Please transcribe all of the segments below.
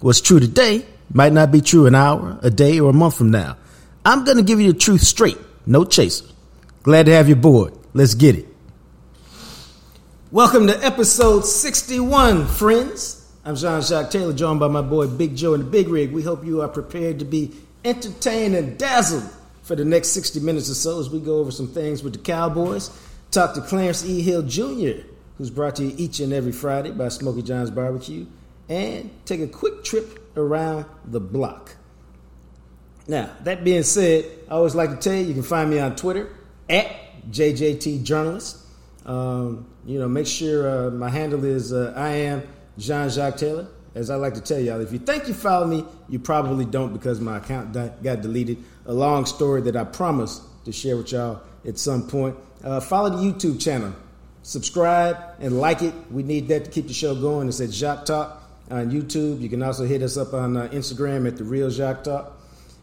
What's true today might not be true an hour, a day, or a month from now. I'm going to give you the truth straight, no chaser. Glad to have you aboard. Let's get it. Welcome to episode 61, friends. I'm Jean Jacques Taylor, joined by my boy Big Joe and the Big Rig. We hope you are prepared to be entertained and dazzled for the next 60 minutes or so as we go over some things with the Cowboys. Talk to Clarence E. Hill Jr., who's brought to you each and every Friday by Smokey John's Barbecue and take a quick trip around the block. Now, that being said, I always like to tell you, you can find me on Twitter at JJT Journalist. Um, you know, make sure uh, my handle is uh, I am Jean Jacques Taylor. As I like to tell y'all, if you think you follow me, you probably don't because my account got deleted. A long story that I promise to share with y'all at some point. Uh, follow the YouTube channel, subscribe and like it. We need that to keep the show going. It's at Jacques Talk on YouTube. You can also hit us up on uh, Instagram at The Real Jacques Talk.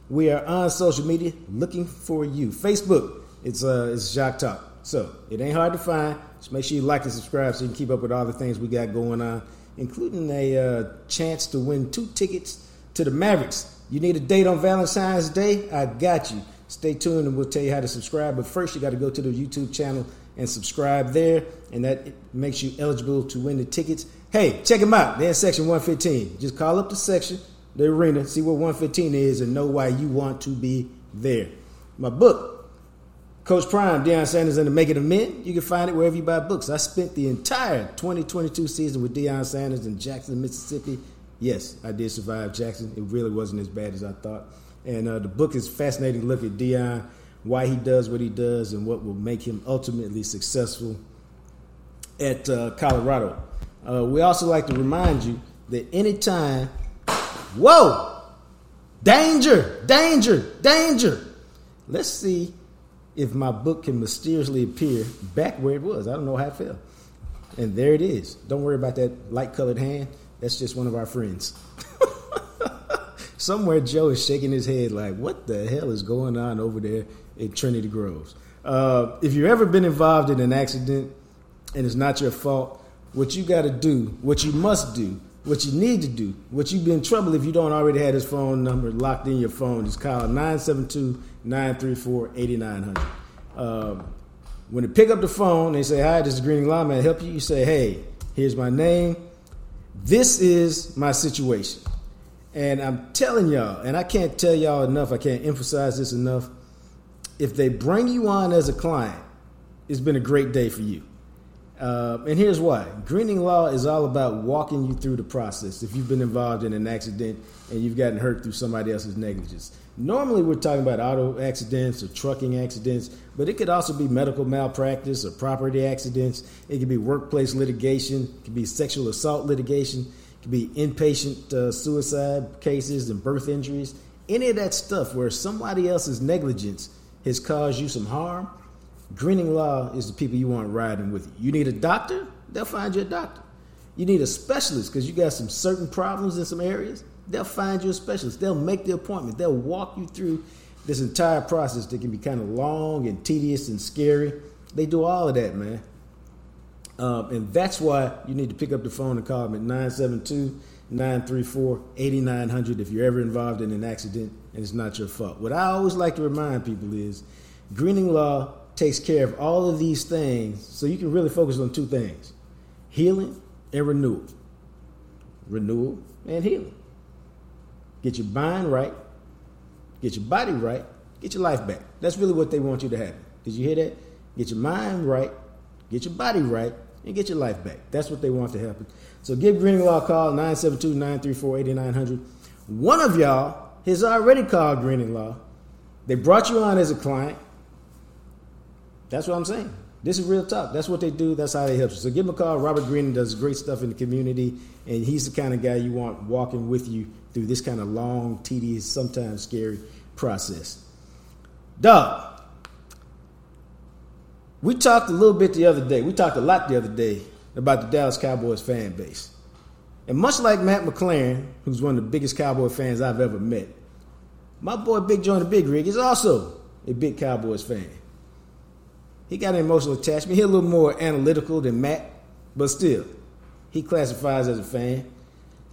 We are on social media looking for you. Facebook, it's, uh, it's Jacques Talk. So it ain't hard to find. Just make sure you like and subscribe so you can keep up with all the things we got going on, including a uh, chance to win two tickets to the Mavericks. You need a date on Valentine's Day? I got you. Stay tuned and we'll tell you how to subscribe. But first, you got to go to the YouTube channel and subscribe there, and that makes you eligible to win the tickets. Hey, check them out. They're in section 115. Just call up the section, the arena, see what 115 is, and know why you want to be there. My book, Coach Prime, Deion Sanders and the Making of Men, you can find it wherever you buy books. I spent the entire 2022 season with Deion Sanders in Jackson, Mississippi. Yes, I did survive Jackson. It really wasn't as bad as I thought. And uh, the book is fascinating look at Deion, why he does what he does, and what will make him ultimately successful at uh, Colorado. Uh, we also like to remind you that anytime, whoa, danger, danger, danger. Let's see if my book can mysteriously appear back where it was. I don't know how it fell. And there it is. Don't worry about that light colored hand. That's just one of our friends. Somewhere Joe is shaking his head like, what the hell is going on over there at Trinity Groves? Uh, if you've ever been involved in an accident and it's not your fault, what you got to do, what you must do, what you need to do, what you'd be in trouble if you don't already have his phone number locked in your phone is call 972-934-8900. Um, when they pick up the phone, they say, hi, this is Greening Law, I help you? You say, hey, here's my name. This is my situation. And I'm telling y'all, and I can't tell y'all enough, I can't emphasize this enough. If they bring you on as a client, it's been a great day for you. Uh, and here's why greening law is all about walking you through the process if you've been involved in an accident and you've gotten hurt through somebody else's negligence. Normally, we're talking about auto accidents or trucking accidents, but it could also be medical malpractice or property accidents. It could be workplace litigation, it could be sexual assault litigation, it could be inpatient uh, suicide cases and birth injuries. Any of that stuff where somebody else's negligence has caused you some harm Greening Law is the people you want riding with you. You need a doctor, they'll find you a doctor. You need a specialist because you got some certain problems in some areas, they'll find you a specialist. They'll make the appointment, they'll walk you through this entire process that can be kind of long and tedious and scary. They do all of that, man. Um, and that's why you need to pick up the phone and call them at 972 934 8900 if you're ever involved in an accident and it's not your fault. What I always like to remind people is Greening Law takes care of all of these things so you can really focus on two things healing and renewal. Renewal and healing. Get your mind right, get your body right, get your life back. That's really what they want you to have. Did you hear that? Get your mind right, get your body right, and get your life back. That's what they want to happen. So give Greening Law a call, 972 934 8900. One of y'all has already called Greening Law. They brought you on as a client. That's what I'm saying. This is real talk. That's what they do. That's how they help you. So give him a call. Robert Green does great stuff in the community, and he's the kind of guy you want walking with you through this kind of long, tedious, sometimes scary process. Dog, we talked a little bit the other day. We talked a lot the other day about the Dallas Cowboys fan base. And much like Matt McLaren, who's one of the biggest Cowboy fans I've ever met, my boy Big Joe in the Big Rig is also a big Cowboys fan. He got an emotional attachment. He's a little more analytical than Matt, but still, he classifies as a fan.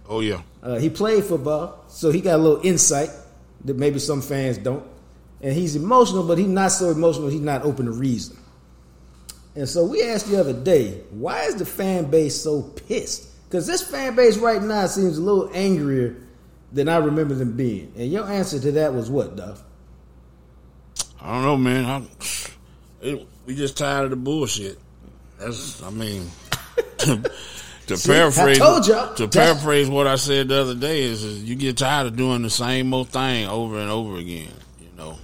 Oh yeah. Uh, he played football, so he got a little insight that maybe some fans don't. And he's emotional, but he's not so emotional. He's not open to reason. And so we asked the other day, why is the fan base so pissed? Because this fan base right now seems a little angrier than I remember them being. And your answer to that was what, Duff? I don't know, man. I, it, we just tired of the bullshit. That's, I mean, to, to See, I paraphrase, told y'all. to paraphrase what I said the other day is, is you get tired of doing the same old thing over and over again. You know,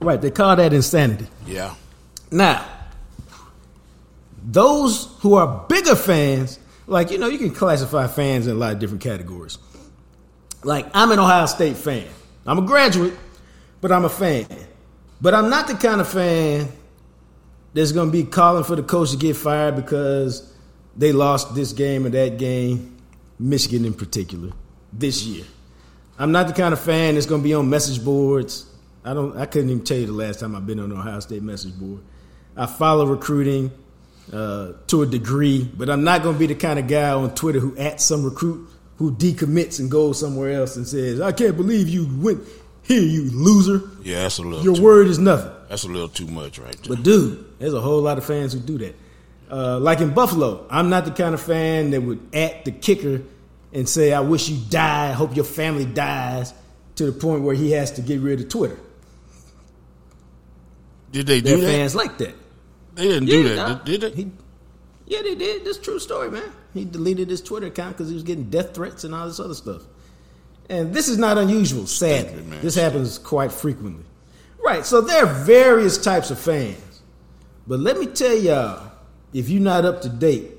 Right, they call that insanity. yeah. Now, those who are bigger fans, like, you know, you can classify fans in a lot of different categories. Like, I'm an Ohio State fan. I'm a graduate, but I'm a fan. But I'm not the kind of fan that's going to be calling for the coach to get fired because they lost this game or that game, Michigan in particular, this year. I'm not the kind of fan that's going to be on message boards. I don't. I couldn't even tell you the last time I've been on an Ohio State message board. I follow recruiting uh, to a degree, but I'm not going to be the kind of guy on Twitter who at some recruit who decommits and goes somewhere else and says, "I can't believe you went here, you loser. Yeah, that's a little. Your word is nothing." That's a little too much, right there. But dude, there's a whole lot of fans who do that. Uh, like in Buffalo, I'm not the kind of fan that would at the kicker and say, "I wish you die. I hope your family dies." To the point where he has to get rid of Twitter. Did they There do that? fans like that. They didn't do that, nah. did, did they? He, yeah, they did. This true story, man. He deleted his Twitter account because he was getting death threats and all this other stuff. And this is not unusual, sadly. This happens quite frequently. Right, so there are various types of fans. But let me tell y'all, if you're not up to date,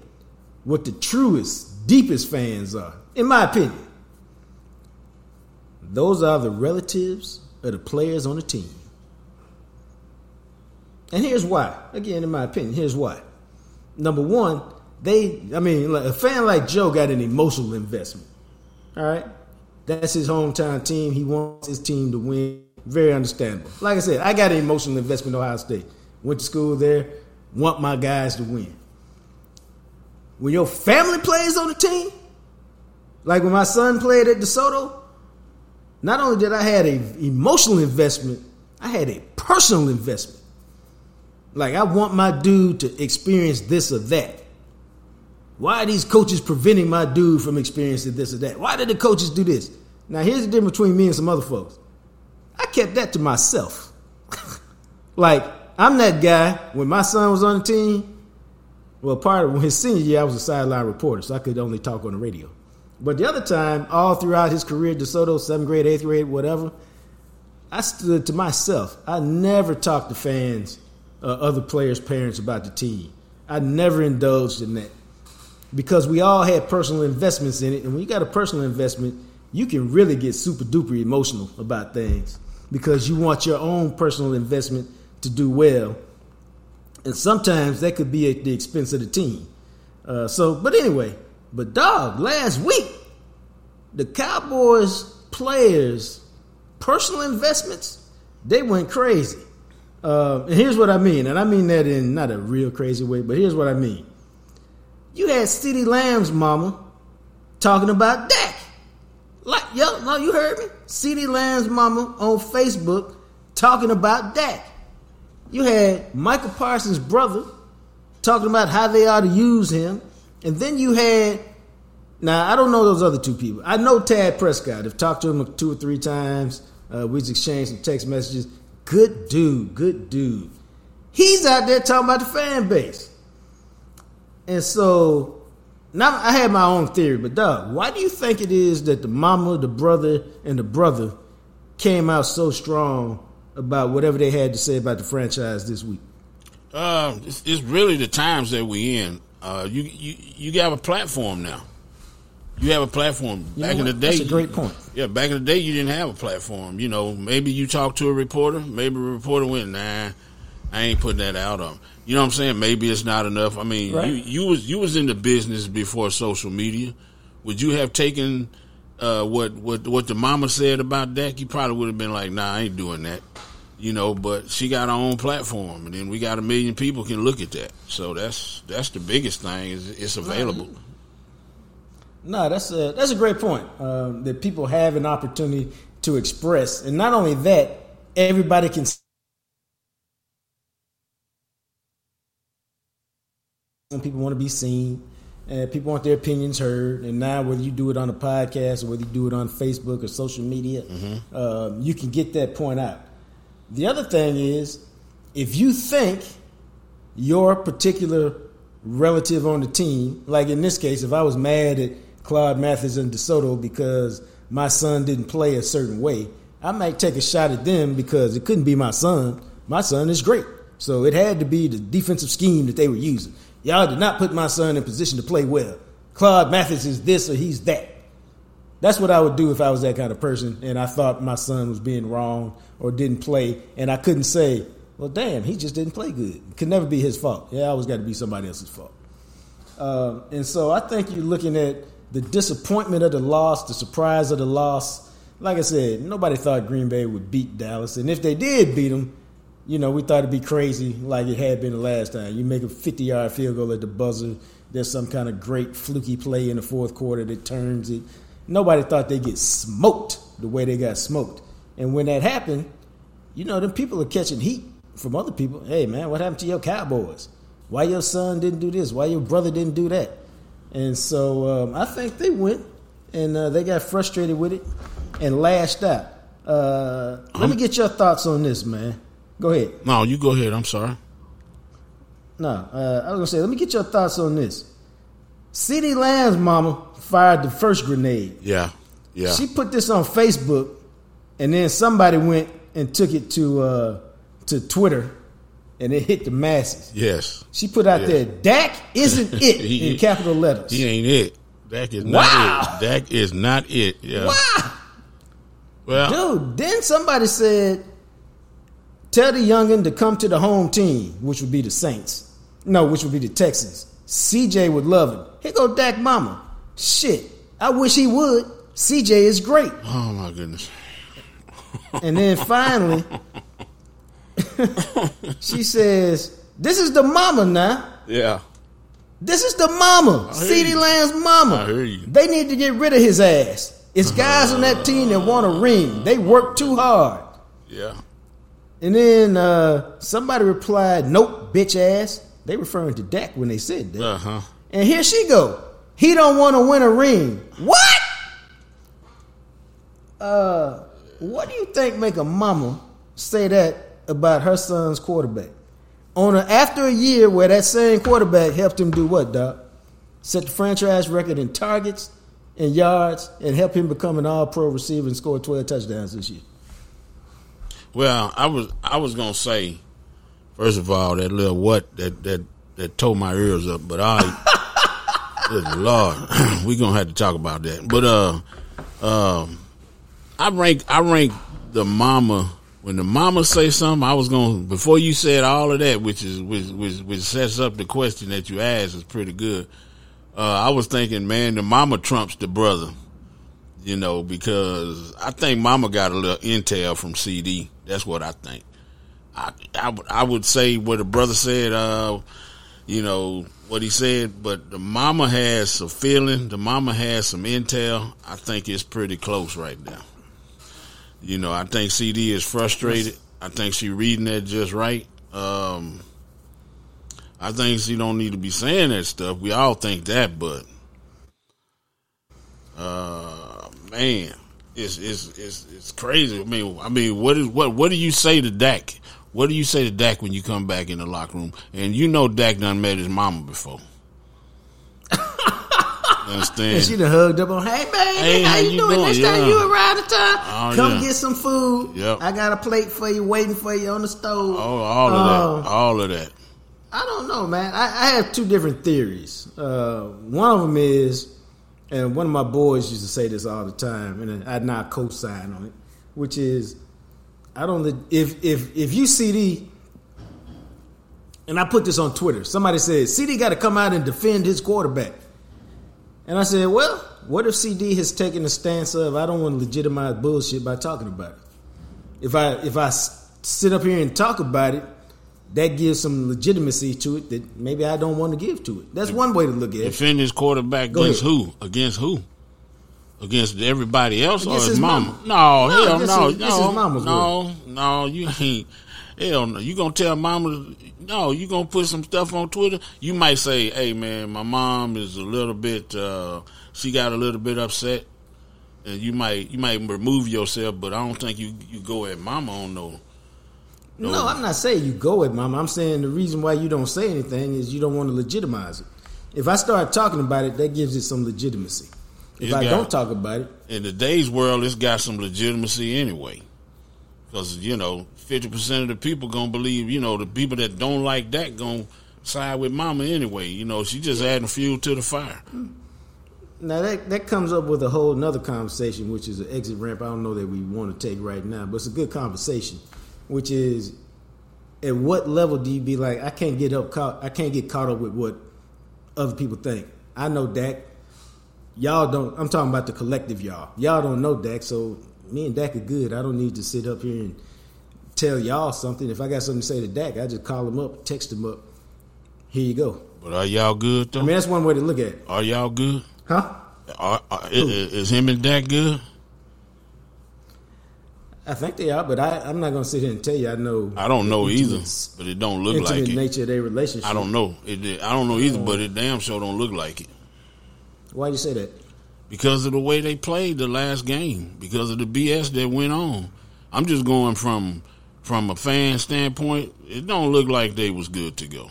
what the truest, deepest fans are, in my opinion. Those are the relatives of the players on the team. And here's why. Again, in my opinion, here's why. Number one, they, I mean, a fan like Joe got an emotional investment. All right? That's his hometown team. He wants his team to win. Very understandable. Like I said, I got an emotional investment in Ohio State. Went to school there, want my guys to win. When your family plays on the team, like when my son played at DeSoto, not only did I had a emotional investment, I had a personal investment. Like I want my dude to experience this or that. Why are these coaches preventing my dude from experiencing this or that? Why did the coaches do this? Now here's the difference between me and some other folks. I kept that to myself. like I'm that guy when my son was on the team. Well, part of his senior year, I was a sideline reporter, so I could only talk on the radio. But the other time, all throughout his career, DeSoto, seventh grade, eighth grade, whatever, I stood to myself. I never talked to fans, uh, other players' parents about the team. I never indulged in that because we all had personal investments in it. And when you got a personal investment, you can really get super duper emotional about things because you want your own personal investment to do well. And sometimes that could be at the expense of the team. Uh, so, but anyway, but dog, last week, the Cowboys players' personal investments, they went crazy. Uh, and here's what I mean, and I mean that in not a real crazy way, but here's what I mean. You had CeeDee Lamb's mama talking about Dak. Like, yo, no, you heard me. CeeDee Lamb's mama on Facebook talking about Dak. You had Micah Parsons' brother talking about how they ought to use him. And then you had, now I don't know those other two people. I know Tad Prescott. I've talked to him two or three times. Uh, we just exchanged some text messages. Good dude, good dude. He's out there talking about the fan base. And so now I had my own theory, but Doug, why do you think it is that the mama, the brother, and the brother came out so strong about whatever they had to say about the franchise this week? Uh, it's, it's really the times that we're in. Uh, you you you have a platform now. You have a platform. You back in the day, That's a you- great point. Yeah, back in the day, you didn't have a platform. You know, maybe you talked to a reporter. Maybe a reporter went, "Nah, I ain't putting that out on." You know what I'm saying? Maybe it's not enough. I mean, Right. you you was you was in the business before social media. Would you have taken uh, what what what the mama said about that? You probably would have been like, "Nah, I ain't doing that." You know, but she got her own platform, and then we got a million people can look at that. So that's that's the biggest thing is it's available. No, that's a that's a great point. Um, that people have an opportunity to express, and not only that, everybody can. Some people want to be seen, and people want their opinions heard. And now, whether you do it on a podcast or whether you do it on Facebook or social media, um, you can get that point out. The other thing is, if you think your particular relative on the team, like in this case, if I was mad at Claude Mathis and DeSoto because my son didn't play a certain way, I might take a shot at them because it couldn't be my son. My son is great. So it had to be the defensive scheme that they were using. Y'all did not put my son in position to play well. Claude Mathis is this or he's that. That's what I would do if I was that kind of person and I thought my son was being wrong or didn't play and I couldn't say, well, damn, he just didn't play good. It could never be his fault. Yeah, always got to be somebody else's fault. Um, and so I think you're looking at the disappointment of the loss, the surprise of the loss. Like I said, nobody thought Green Bay would beat Dallas. And if they did beat them, you know, we thought it'd be crazy like it had been the last time. You make a 50 yard field goal at the buzzer, there's some kind of great fluky play in the fourth quarter that turns it. Nobody thought they'd get smoked the way they got smoked. And when that happened, you know, them people are catching heat from other people. Hey, man, what happened to your Cowboys? Why your son didn't do this? Why your brother didn't do that? And so um, I think they went and uh, they got frustrated with it and lashed out. Uh, let me get your thoughts on this, man. Go ahead. No, you go ahead. I'm sorry. No, uh, I was gonna say, let me get your thoughts on this. CeeDee Lamb's mama fired the first grenade. Yeah, yeah. She put this on Facebook, and then somebody went and took it to uh, to Twitter, and it hit the masses. yes. She put out Yeah. there, "Dak isn't it" He- in capital letters. He ain't it. Dak is Wow. not it. Dak is not it. Yeah. Wow, Well, dude! Then somebody said, "Tell the youngin to come to the home team, which would be the Saints. No, which would be the Texans. CJ would love him. Here go Dak, mama. Shit, I wish he would. CJ is great." oh my goodness. And then finally, she says, This is the mama now. Yeah. This is the mama. CeeDee. Lamb's mama. I hear you. They need to get rid of his ass. It's guys on that team that want a ring. They work too hard. Yeah. And then uh, somebody replied, Nope, bitch ass. They referring to Dak when they said that. Uh huh. And here she go. He don't want to win a ring. What? Uh, what do you think make a mama say that about her son's quarterback? On a, after a year where that same quarterback helped him do what, Doc? Set the franchise record in targets and yards and help him become an all-pro receiver and score 12 touchdowns this year. Well, I was I was gonna say, first of all, that little what that that that tore my ears up, but I, good lord, we gonna have to talk about that. But uh, um, I rank I rank the mama when the mama say something. I was gonna before you said all of that, which is which which, which sets up the question that you asked is pretty good. Uh, I was thinking, man, the mama trumps the brother you know, because I think Mama got a little intel from CeeDee. That's what I think. I I, would- I would say what the brother said, uh, you know, what he said, but the Mama has a feeling. The Mama has some intel. I think it's pretty close right now. You know, I think CeeDee is frustrated. I think she reading that just right. Um, I think she don't need to be saying that stuff. We all think that, but uh, man, it's it's it's it's crazy. I mean, I mean, what is what what do you say to Dak? What do you say to Dak when you come back in the locker room? And you know Dak done met his mama before. Understand? And she done hugged up on, hey, baby, Hey, how, how you you doing? doing? Next time you around the time, Oh, come yeah. get some food. Yep. I got a plate for you waiting for you on the stove. Oh, all of Oh. that, all of that. I don't know, man. I, I have two different theories. Uh, one of them is, and one of my boys used to say this all the time, and I now co-sign on it, which is, I don't. If if if you CeeDee, and I put this on Twitter, somebody said CeeDee got to come out and defend his quarterback, and I said, well, what if CeeDee has taken the stance of I don't want to legitimize bullshit by talking about it. If I if I sit up here and talk about it that gives some legitimacy to it that maybe I don't want to give to it. That's one way to look at it. Defend his quarterback Go against ahead. who? Against who? Against everybody else against or his, mama? mama? No, no, hell no, his, no, no, no, you ain't. Hell no, you gonna tell mama? No, you gonna put some stuff on Twitter? You might say, "Hey man, my mom is a little bit. uh She got a little bit upset." And you might you might remove yourself, but I don't think you you go at mama on no no, no, I'm not saying you go with mama. I'm saying the reason why you don't say anything is you don't want to legitimize it. If I start talking about it, that gives it some legitimacy. If it's I got, don't talk about it, in today's world, it's got some legitimacy anyway. Because you know, fifty percent of the people gonna believe. You know, the people that don't like that gonna side with mama anyway. You know, she just adding fuel to the fire. Now that that comes up with a whole another conversation, which is an exit ramp. I don't know that we want to take right now, but it's a good conversation which is at what level do you be like I can't get up caught I can't get caught up with what other people think. I know Dak. Y'all don't I'm talking about the collective y'all. Y'all don't know Dak, so me and Dak are good. I don't need to sit up here and tell y'all something. If I got something to say to Dak, I just call him up, text him up. Here you go. But are y'all good though? I mean that's one way to look at it. Are y'all good? Huh? Are, are, is, is him and Dak good? I think they are, but I, am not going to sit here and tell you. I know. I don't know either, but it don't look like it. nature of their relationship. I don't know. It, I don't know either, but it damn sure don't look like it. Why do you say that? Because of the way they played the last game. Because of the BS that went on. I'm just going from from a fan standpoint. It don't look like they was good to go.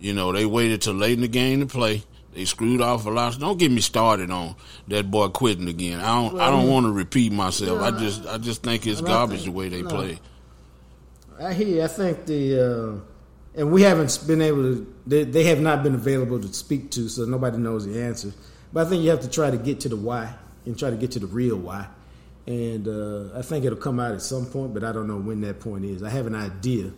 You know, they waited till late in the game to play. They screwed off a lot. Don't get me started on that boy quitting again. I don't. Well, I don't want to repeat myself. Yeah, I just. I just think it's garbage think, the way they no, play. I hear. I think the. Uh, and we haven't been able to. They, they, have not been available to speak to, so nobody knows the answer. But I think you have to try to get to the why and try to get to the real why. And uh, I think it'll come out at some point, but I don't know when that point is. I have an idea,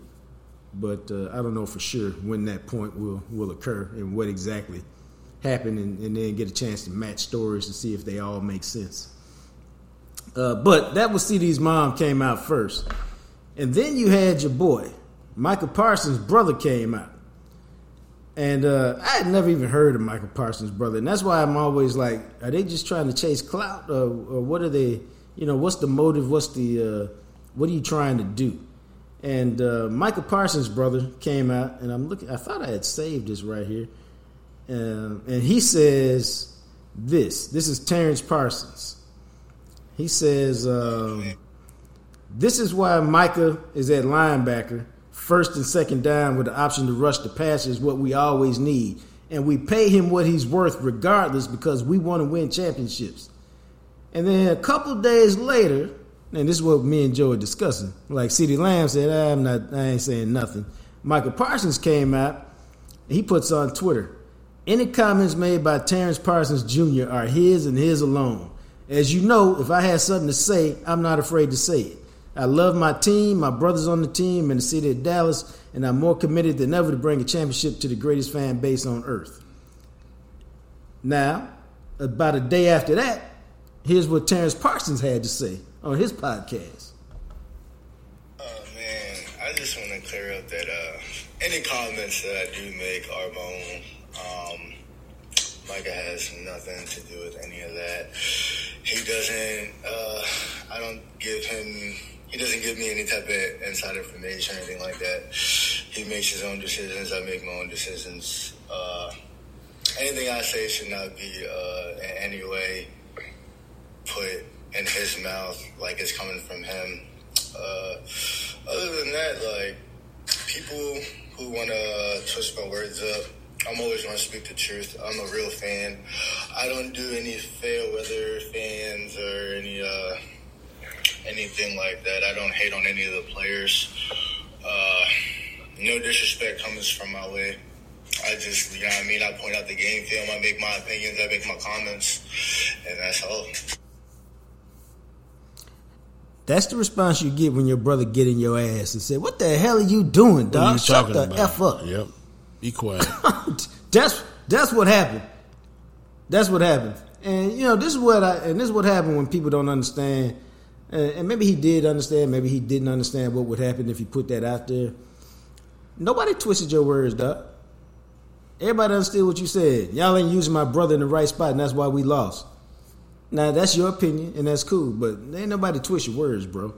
but uh, I don't know for sure when that point will will occur and what exactly happen and, and, then get a chance to match stories to see if they all make sense. Uh, but that was CeeDee's mom came out first. And then you had your boy, Micah Parsons' brother came out. And uh, I had never even heard of Micah Parsons' brother. And that's why I'm always like, are they just trying to chase clout? Or, or what are they, you know, what's the motive? What's the, uh, what are you trying to do? And uh, Micah Parsons' brother came out, and I'm looking, I thought I had saved this right here. Um, and he says this. This is Terrence Parsons. He says, um, This is why Micah is at linebacker. First and second down with the option to rush the pass is what we always need. And we pay him what he's worth regardless because we want to win championships. And then a couple days later, and this is what me and Joe are discussing. Like CeeDee Lamb said, I'm not I ain't saying nothing. Micah Parsons came out, he puts on Twitter. Any comments made by Terrence Parsons Jr. are his and his alone. As you know, if I had something to say, I'm not afraid to say it. I love my team, my brothers on the team, and the city of Dallas, and I'm more committed than ever to bring a championship to the greatest fan base on earth. Now, about a day after that, here's what Terrence Parsons had to say on his podcast. Oh man, I just want to clear up that uh, any comments that I do make are my own. Um, Micah has nothing to do with any of that. He doesn't. Uh, I don't give him. He doesn't give me any type of inside information or anything like that. He makes his own decisions. I make my own decisions. Uh, anything I say should not be uh, in any way put in his mouth like it's coming from him. Uh, other than that, like people who want to twist my words up I'm always going to speak the truth. I'm a real fan. I don't do any fair weather fans or any uh, anything like that. I don't hate on any of the players. Uh, no disrespect comes from my way. I just, you know what I mean? I point out the game film, I make my opinions, I make my comments, and that's all. That's the response you get when your brother get in your ass and say, "What the hell are you doing, What are dog? you Shut the about? f up." Yep. Be quiet. that's that's what happened. That's what happened. And you know, this is what I and this is what happened when people don't understand. And, and maybe he did understand. Maybe he didn't understand what would happen if he put that out there. Nobody twisted your words, dog. Everybody understood what you said. Y'all ain't using my brother in the right spot, and that's why we lost. Now that's your opinion, and that's cool. But ain't nobody twist your words, bro.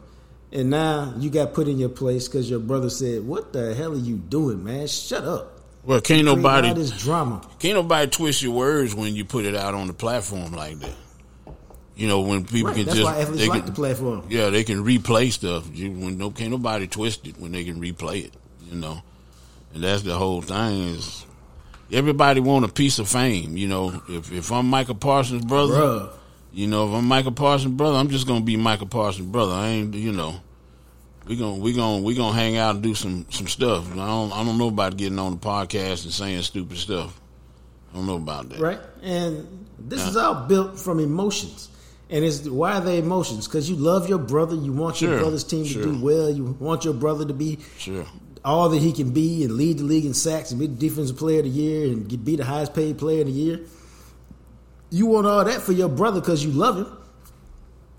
And now you got put in your place because your brother said, "What the hell are you doing, man? Shut up." Well, can't Creating all nobody this drama. can't nobody twist your words when you put it out on the platform like that. You know, when people Right, can that's just why athletes they like can- the platform. Yeah, they can replay stuff. You, when no, can't nobody twist it when they can replay it. You know, and that's the whole thing. Is everybody want a piece of fame? You know, if if I'm Micah Parsons' brother, Bruh. you know, if I'm Micah Parsons' brother, I'm just gonna be Micah Parsons' brother. I ain't, you know, we gonna we gonna we gonna hang out and do some some stuff. I don't I don't know about getting on the podcast and saying stupid stuff. I don't know about that. right? And this is all built from emotions. And it's why are they emotions? Because you love your brother, you want your Sure, brother's team sure. to do well, you want your brother to be Sure. all that he can be and lead the league in sacks and be the defensive player of the year and get- be the highest paid player of the year. You want all that for your brother because you love him.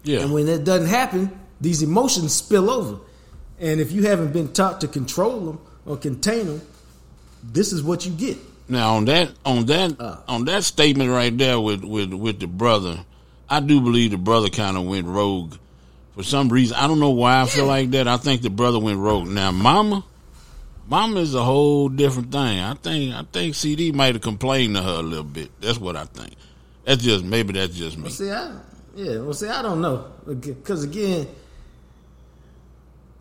Yeah. And when that doesn't happen, these emotions spill over. And if you haven't been taught to control them or contain them, this is what you get. Now on that on that Uh. on that statement right there with with with the brother, I do believe the brother kind of went rogue for some reason. I don't know why I feel like that. I think the brother went rogue. Now, mama, mama is a whole different thing. I think I think CeeDee might have complained to her a little bit. That's what I think. That's just maybe that's just me. See, I yeah. Well, see, I don't know because again,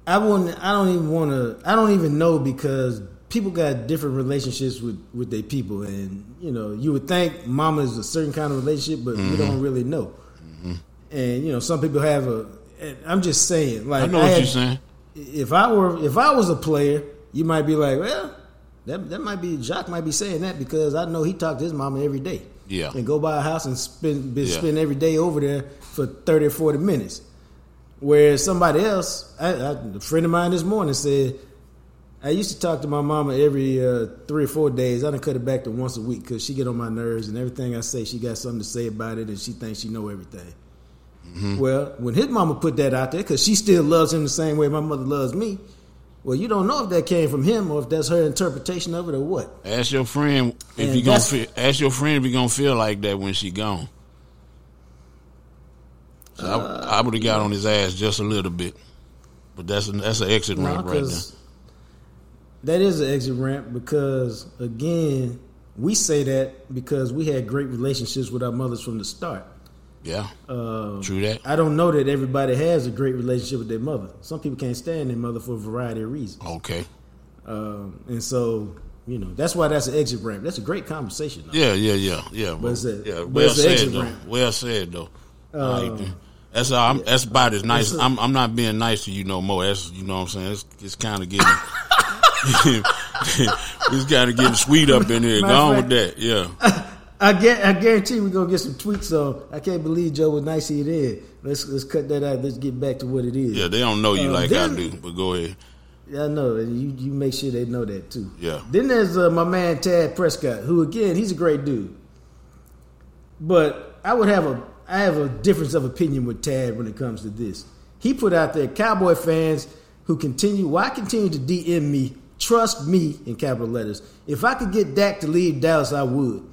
I wouldn't. I don't even want to. I don't even know because people got different relationships with with their people, and you know, you would think mama is a certain kind of relationship, but Mm-hmm. we don't really know. And you know, some people have a. And I'm just saying, like I know what had- you're saying. If I were, if I was a player, you might be like, well, that that might be Jacques might be saying that because I know he talked to his mama every day. Yeah. and go by a house and spend been Yeah. spend every day over there for thirty or forty minutes. Whereas somebody else, I, I, a friend of mine this morning said, I used to talk to my mama every uh, three or four days. I done cut it back to once a week because she get on my nerves and everything I say, she got something to say about it and she thinks she know everything. Well, when his mama put that out there, because she still loves him the same way my mother loves me. Well, you don't know if that came from him or if that's her interpretation of it or what. Ask your friend if And you gonna feel, ask your friend if you gonna feel like that when she gone. So I, I would have got on his ass just a little bit, but that's an, that's an exit No, ramp right there. That is an exit ramp because again, we say that because we had great relationships with our mothers from the start. Yeah, Um, true that. I don't know that everybody has a great relationship with their mother. Some people can't stand their mother for a variety of reasons, Okay. um, and so you know that's why that's an exit ramp. That's a great conversation. Though. Yeah, yeah, yeah, yeah. But, it's a- yeah, but well it's said exit though. ramp. Well said though. Um, that's all. I'm, that's about as nice. I'm, I'm not being nice to you no more. That's you know what I'm saying. It's, it's kind of getting. it's kind of getting sweet up in here. Go Matter of on fact- with that. Yeah. I get, I guarantee we're gonna get some tweets on. I can't believe Joe was nice he did. Let's let's cut that out. Let's get back to what it is. Yeah, they don't know you Uh, like I do, but go ahead. Yeah, I know. and You you make sure they know that too. Yeah. Then there's uh, my man Tad Prescott, who again he's a great dude. But I would have a I have a difference of opinion with Tad when it comes to this. He put out there Cowboy fans who continue why continue to DM me, trust me in capital letters. If I could get Dak to leave Dallas, I would.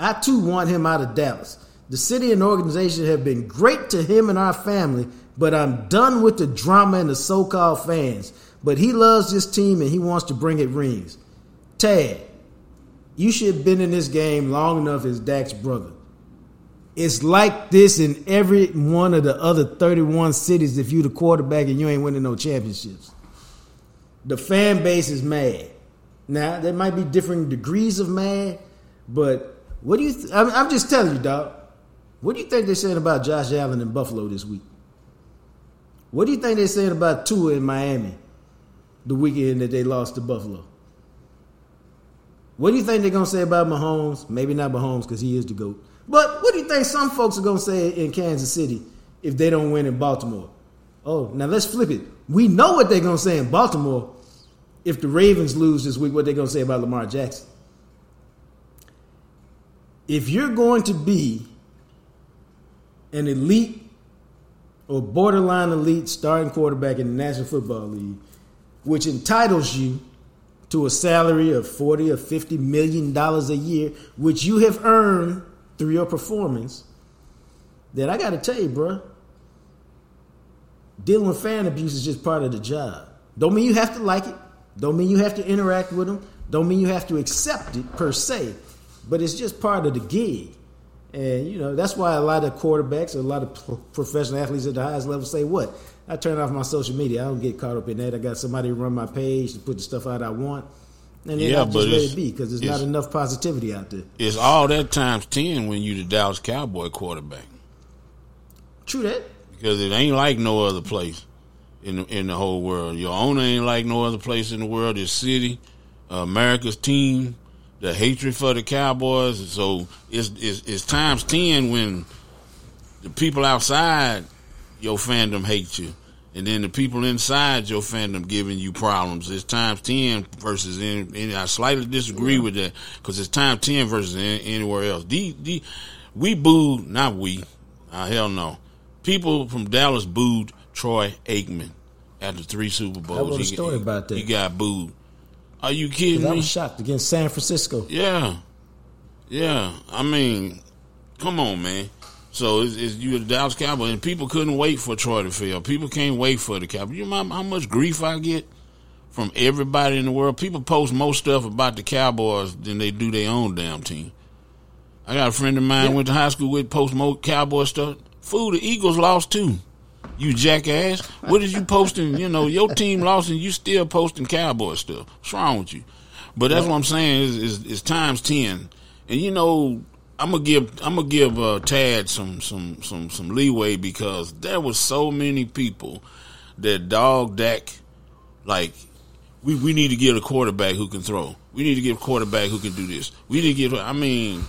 I too want him out of Dallas. The city and organization have been great to him and our family, but I'm done with the drama and the so-called fans. But he loves this team and he wants to bring it rings. Tad, you should have been in this game long enough as Dak's brother. It's like this in every one of the other 31 cities if you're the quarterback and you ain't winning no championships. The fan base is mad. Now, there might be different degrees of mad, but what do you th- I'm, I'm just telling you, dog. What do you think they're saying about Josh Allen in Buffalo this week? What do you think they're saying about Tua in Miami the weekend that they lost to Buffalo? What do you think they're gonna say about Mahomes? Maybe not Mahomes because he is the goat. But what do you think some folks are gonna say in Kansas City if they don't win in Baltimore? Oh, now let's flip it. We know what they're gonna say in Baltimore if the Ravens lose this week. What they're gonna say about Lamar Jackson? If you're going to be an elite or borderline elite starting quarterback in the National Football League, which entitles you to a salary of 40 or 50 million dollars a year, which you have earned through your performance, that I got to tell you, bro, dealing with fan abuse is just part of the job. Don't mean you have to like it. Don't mean you have to interact with them. Don't mean you have to accept it per se. But it's just part of the gig. And, you know, that's why a lot of quarterbacks, a lot of professional athletes at the highest level say, what? I turn off my social media. I don't get caught up in that. I got somebody to run my page to put the stuff out I want. And then Yeah, I just but let it be because there's not enough positivity out there. It's all that times ten when you the Dallas Cowboy quarterback True that. because it ain't like no other place in the, in the whole world. Your owner ain't like no other place in the world. This city, uh, America's team, the hatred for the Cowboys. So it's, it's it's times ten when the people outside your fandom hate you. And then the people inside your fandom giving you problems. It's times ten versus any. any I slightly disagree with that because it's times ten versus any, anywhere else. The, the, we booed, not we. Uh, hell no. People from Dallas booed Troy Aikman after three Super Bowls. wrote a He- story he- about that. He got booed. Are you kidding me? I was shocked against San Francisco. Yeah, yeah. I mean, come on, man. So it's, it's you the Dallas Cowboys, and people couldn't wait for Troy to fail. People can't wait for the Cowboys. You know how much grief I get from everybody in the world. People post more stuff about the Cowboys than they do their own damn team. I got a friend of mine Yeah. went to high school with post more Cowboy stuff. Fool, the Eagles lost too. You jackass. What is you posting? You know, your team lost and you still posting Cowboy stuff. What's wrong with you? But that's what I'm saying is, is, is times ten. And you know, I'm gonna give I'm gonna give uh, Tad some some some some leeway because there was so many people that dog Dak like we, we need to get a quarterback who can throw. We need to get a quarterback who can do this. We need to get I mean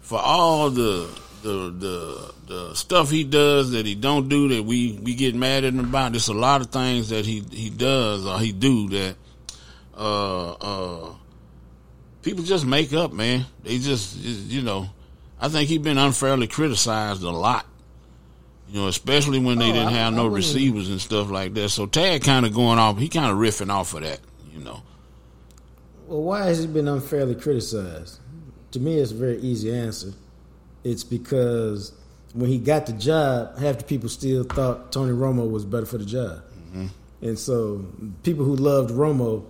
for all the the the the stuff he does that he don't do that we we get mad at him about. There's a lot of things that he he does or he do that uh uh people just make up, man. They just you know. I think he's been unfairly criticized a lot. You know, especially when they Oh, didn't I- have I no wouldn't- receivers and stuff like that. So Tad kind of going off. He kind of riffing off of that. You know. Well, why has he been unfairly criticized? To me, it's a very easy answer. It's because when he got the job, half the people still thought Tony Romo was better for the job. Mm-hmm. And so people who loved Romo,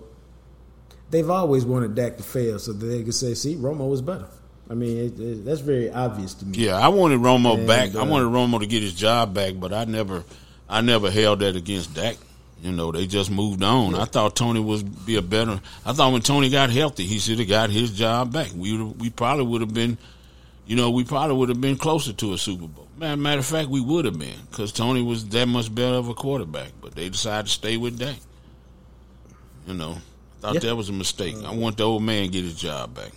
they've always wanted Dak to fail so that they could say, see, Romo was better. I mean, it, it, that's very obvious to me. Yeah, I wanted Romo And, back. I uh, wanted Romo to get his job back, but I never, I never held that against Dak. You know, they just moved on. I thought Tony was be a better. I thought when Tony got healthy, he should have got his job back. We we probably would have been, you know, we probably would have been closer to a Super Bowl. Man, matter of fact, we would have been because Tony was that much better of a quarterback. But they decided to stay with Dak. You know, I thought Yeah. that was a mistake. I want the old man to get his job back.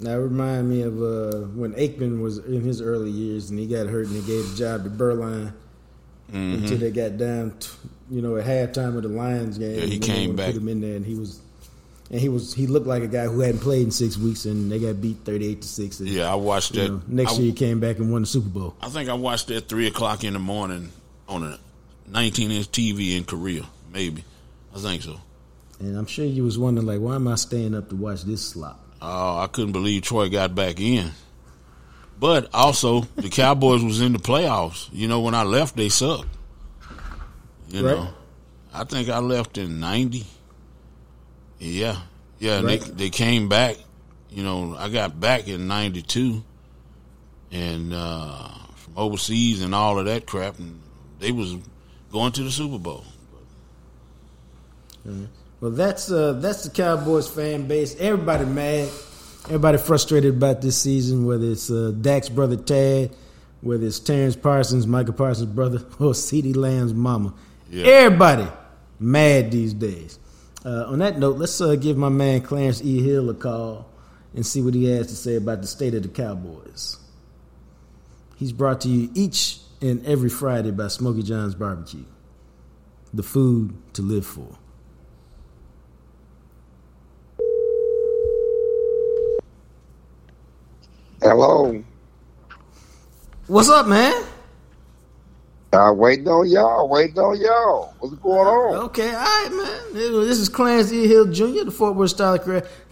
That remind me of uh, when Aikman was in his early years and he got hurt and he gave the job to Beuerlein Mm-hmm. until they got down, t you know, at halftime of the Lions game. Yeah, he and then they came back. Put him in there, and he was, and he was, he looked like a guy who hadn't played in six weeks, and they got beat thirty-eight to six. And, Yeah, I watched that. know, next I- year he came back and won the Super Bowl. I think I watched that three o'clock in the morning on a 19 inch TV in Korea. Maybe, I think so. And I'm sure you was wondering, like, why am I staying up to watch this slop? Oh, I couldn't believe Troy got back in. But also, the Cowboys was in the playoffs. You know, when I left, they sucked. You Right. know, I think I left in '90. Yeah, yeah. and Right. They they came back. You know, I got back in '92, and uh, from overseas and all of that crap, and they was going to the Super Bowl. Well, that's uh, that's the Cowboys fan base. Everybody mad. Everybody frustrated about this season. Whether it's uh, Dak's brother Tad, whether it's Terrence Parsons, Micah Parsons' brother, or CeeDee Lamb's mama. Yeah. Everybody mad these days. Uh, on that note, let's uh, give my man Clarence E. Hill a call and see what he has to say about the state of the Cowboys. He's brought to you each and every Friday by Smokey John's Barbecue, the food to live for. Hello. What's up, man? Uh, waiting on y'all. Waiting on y'all. What's going on? Okay, all right, man. This is Clarence E. Hill Jr., the Fort Worth Star,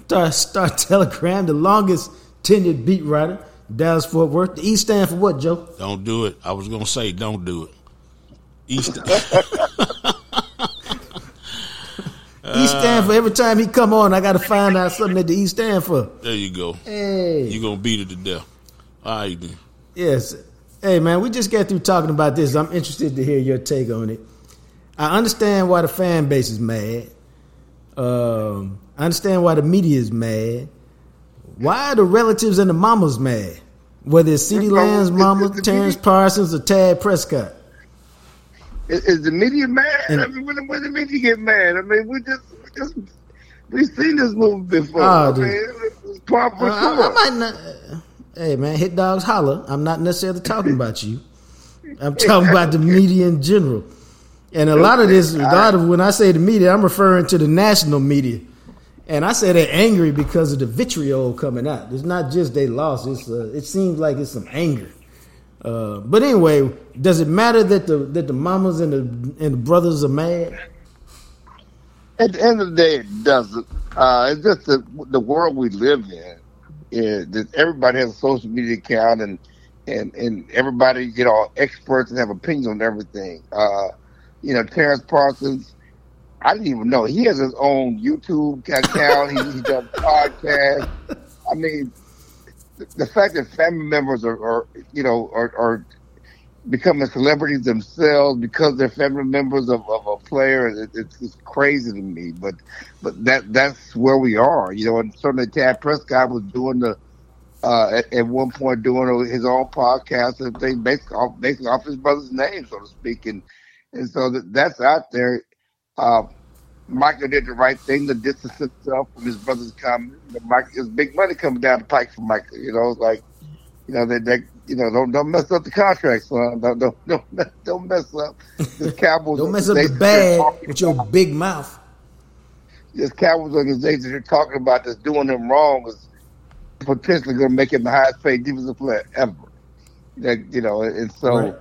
Star, Star Telegram, the longest tenured beat writer, Dallas Fort Worth. The E stand for what, Joe? Don't do it. I was gonna say don't do it. East. E stand for every time he come on, I got to find out something that the E stand for. there you go. Hey, You gonna beat it to death. All right then. yes. Hey, man, we just got through talking about this. I'm interested to hear your take on it. I understand why the fan base is mad. Um, I understand why the media is mad. Why are the relatives and the mamas mad? Whether it's CeeDee Lamb's mama, Terrence Parsons, or Tad Prescott. Is, is the media mad? And- I mean, when, when the media get mad, I mean, we just, we just we've seen this movie before. Oh, I dude. mean, it's par for Uh, I. I might not. Hey, man, hit dogs holler. I'm not necessarily talking about you. I'm talking about the media in general. And a lot of this, a lot of when I say the media, I'm referring to the national media. And I say they're angry because of the vitriol coming out. It's not just they lost. It's uh, it seems like it's some anger. Uh, but anyway, does it matter that the that the mamas and the and the brothers are mad? At the end of the day, it doesn't. Uh, it's just the, the world we live in. Is that everybody has a social media account, and and and everybody, you know, experts and have opinions on everything. Uh, you know, Terrence Parsons. I didn't even know he has his own YouTube account. he, he does podcasts. I mean, the, fact that family members are, are you know, are, are becoming celebrities themselves because they're family members of, of a player. It, it's, it's crazy to me, but but that that's where we are, you know. And certainly, Tad Prescott was doing the uh, at, at one point doing his own podcast and thing basically off, basically off his brother's name, so to speak, and and so that, that's out there. Uh, Micah did the right thing to distance himself from his brother's comment. The Mike, big money coming down the pike for Micah. You know, like you know they, they you know don't don't mess up the contract, son. Don't don't don't, mess- don't mess up this Cowboys. Don't mess up the bag with your about- big mouth. this Cowboys organization you're talking about that's doing him wrong is potentially going to make him the highest paid defensive player ever. That you know, and so Right.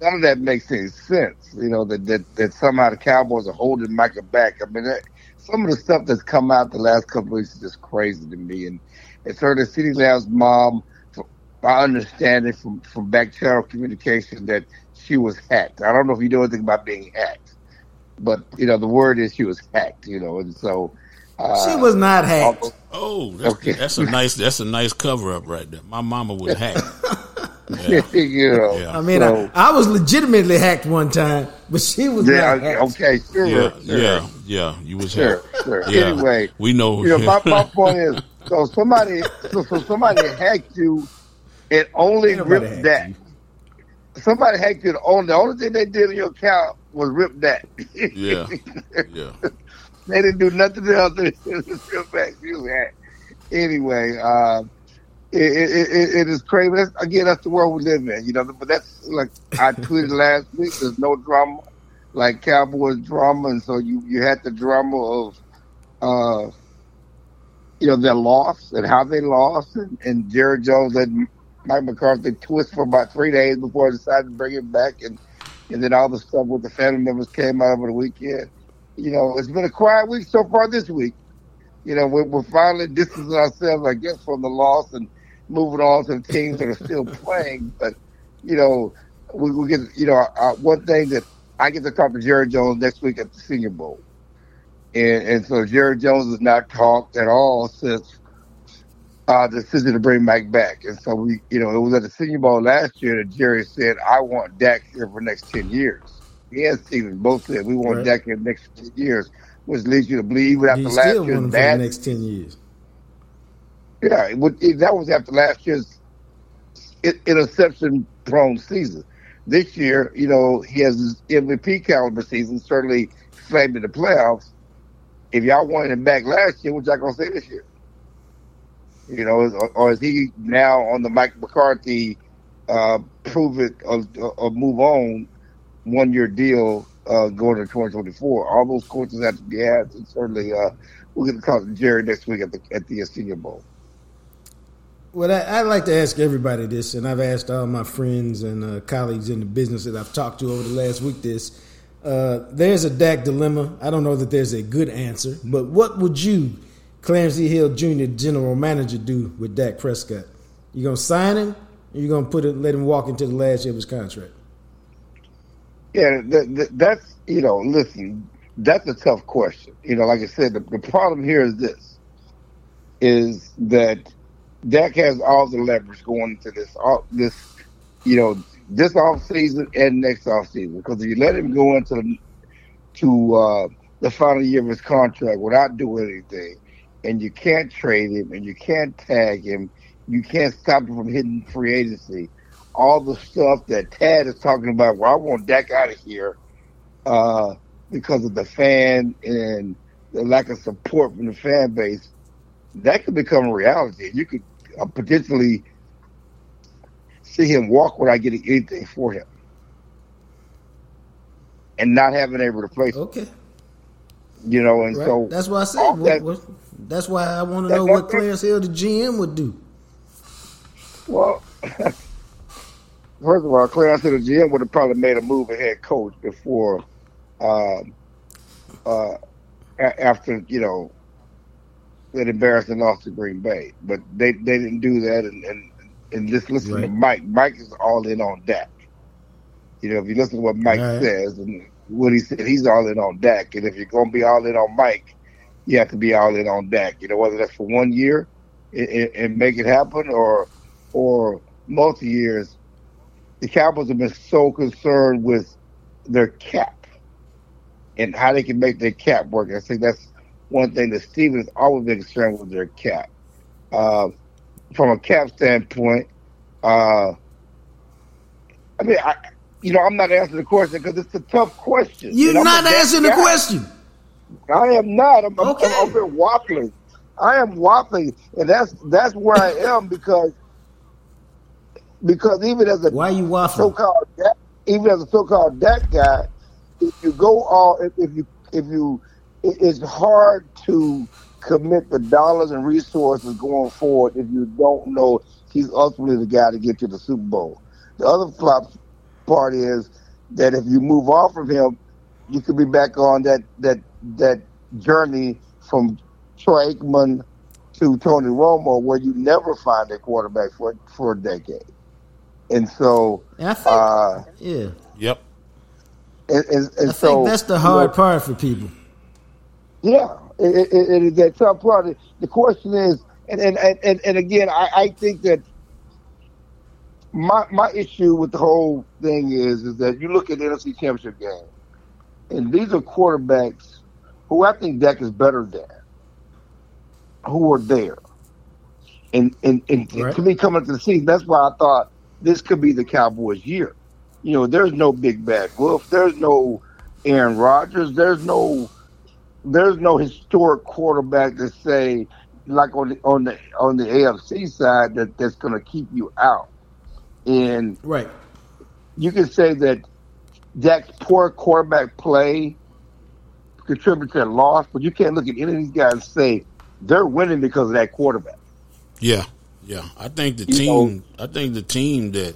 None of that makes any sense. You know that that, that somehow the Cowboys are holding Micah back. I mean, that, some of the stuff that's come out the last couple of weeks is just crazy to me. And it's heard that CeeDee Lamb's mom, from my understanding from from back channel communication, that she was hacked. I don't know if you know anything about being hacked, but you know the word is she was hacked. You know, and so. Uh, She was not hacked. although- Oh, that's, Okay. that's a nice that's a nice cover up right there. My mama was hacked. Yeah. you know. Yeah. I mean, So- I, I was legitimately hacked one time, but she was Yeah, not hacked. okay, sure, Yeah, sure, yeah, yeah. You was sure, hacked. sure. Yeah. Anyway, we know. you know, my, my point is, so somebody, so, so somebody hacked you, and only nobody ripped that. you. Somebody hacked you. and only the only thing they did in your account was rip that. yeah, yeah. they didn't do nothing else. They just rip back. You hacked. Anyway, um, it, it, it, is crazy. That's, again, that's the world we live in. You know, but that's like I tweeted last week. There's no drama like Cowboys drama, and so you you had the drama of, uh, you know, their loss and how they lost, and, and Jerry Jones let Mike McCarthy twist for about three days before he decided to bring it back, and and then all the stuff with the family members came out over the weekend. You know, it's been a quiet week so far this week. You know, we're, we're finally distancing ourselves, I guess, from the loss and moving on to the teams that are still playing. But you know, we, we get you know uh, one thing that I get to talk to Jerry Jones next week at the Senior Bowl, and and so Jerry Jones has not talked at all since uh, the decision to bring Mike back. And so we, you know, it was at the Senior Bowl last year that Jerry said, "I want Dak here for the next ten years." He and Stephen both said, "We want Right. Dak here the next ten years," which leads you to believe even after last still year's won for the next ten years. Yeah, it would, it, that was after last year's interception prone season. This year, you know, he has his MVP caliber season, certainly flamed in the playoffs. if y'all wanted him back last year, what y'all gonna say this year? You know, or, or is he now on the Mike McCarthy uh, prove it or, or move on one year deal uh, going to 2024? All those coaches have to be asked, and certainly uh, we're going to talk to Jerry next week at the at the Senior Bowl. Well, I, would like to ask everybody this, and I've asked all my friends and uh, colleagues in the business that I've talked to over the last week this. Uh, there's a Dak dilemma. I don't know that there's a good answer, but what would you, Clarence E. Hill Jr., general manager, do with Dak Prescott? You gonna sign him? Or you gonna put it, let him walk into the last year of his contract? Yeah, that, that, that's you know, listen, that's a tough question. You know, like I said, the, the problem here is this: is that Dak has all the leverage going into this, all this, you know, this off season and next off season. Because if you let him go into the, to uh, the final year of his contract without doing anything, and you can't trade him, and you can't tag him, you can't stop him from hitting free agency. All the stuff that Tad is talking about, well, I want Dak out of here uh, because of the fan and the lack of support from the fan base. That could become a reality. You could uh, potentially see him walk without getting anything for him and not having able to play. Okay. You know, and right. so that's why I said what, that, what, that's why I want to know what Clarence Hill, the GM, would do. Well, first of all, Clarence Hill, the GM, would have probably made a move ahead coach before, um, uh, after you know that embarrassing loss to Green Bay, but they they didn't do that, and and, and just listen right. to Mike. Mike is all in on Dak. You know, if you listen to what Mike right. says and what he said, he's all in on Dak. And if you're going to be all in on Mike, you have to be all in on Dak. You know, whether that's for one year and, and make it happen or or multi years. The Cowboys have been so concerned with their cap and how they can make their cap work. I think that's one thing that Stephen's always been concerned with their cap. Uh, from a cap standpoint, uh, I mean, I, you know, I'm not answering the question because it's a tough question. You're not answering the question. I am not. I'm, okay. I'm, I'm, I'm waffling. I am waffling, and that's that's where I am because because even as a why you waffling? So-called even as a so-called that guy, if you go all if, if you if you it's hard to commit the dollars and resources going forward if you don't know he's ultimately the guy to get to the Super Bowl. The other flop part is that if you move off of him, you could be back on that that that journey from Troy Aikman to Tony Romo, where you never find a quarterback for for a decade. And so, I think, uh, yeah, yep. And, and, and I so, think that's the hard you know, part for people. Yeah, it, it, it is that tough part. The question is, and and and, and again, I, I think that my my issue with the whole thing is is that you look at the NFC Championship game, and these are quarterbacks who I think Dak is better than, who are there, and and and right. to me coming to the season, that's why I thought this could be the Cowboys' year. You know, there's no big bad wolf, there's no Aaron Rodgers, there's no there's no historic quarterback to say like on the on the on the AFC side that that's going to keep you out. And right, you can say that Dak's poor quarterback play contributed to the loss, but you can't look at any of these guys and say they're winning because of that quarterback. Yeah, yeah. I think the you team. Know, I think the team that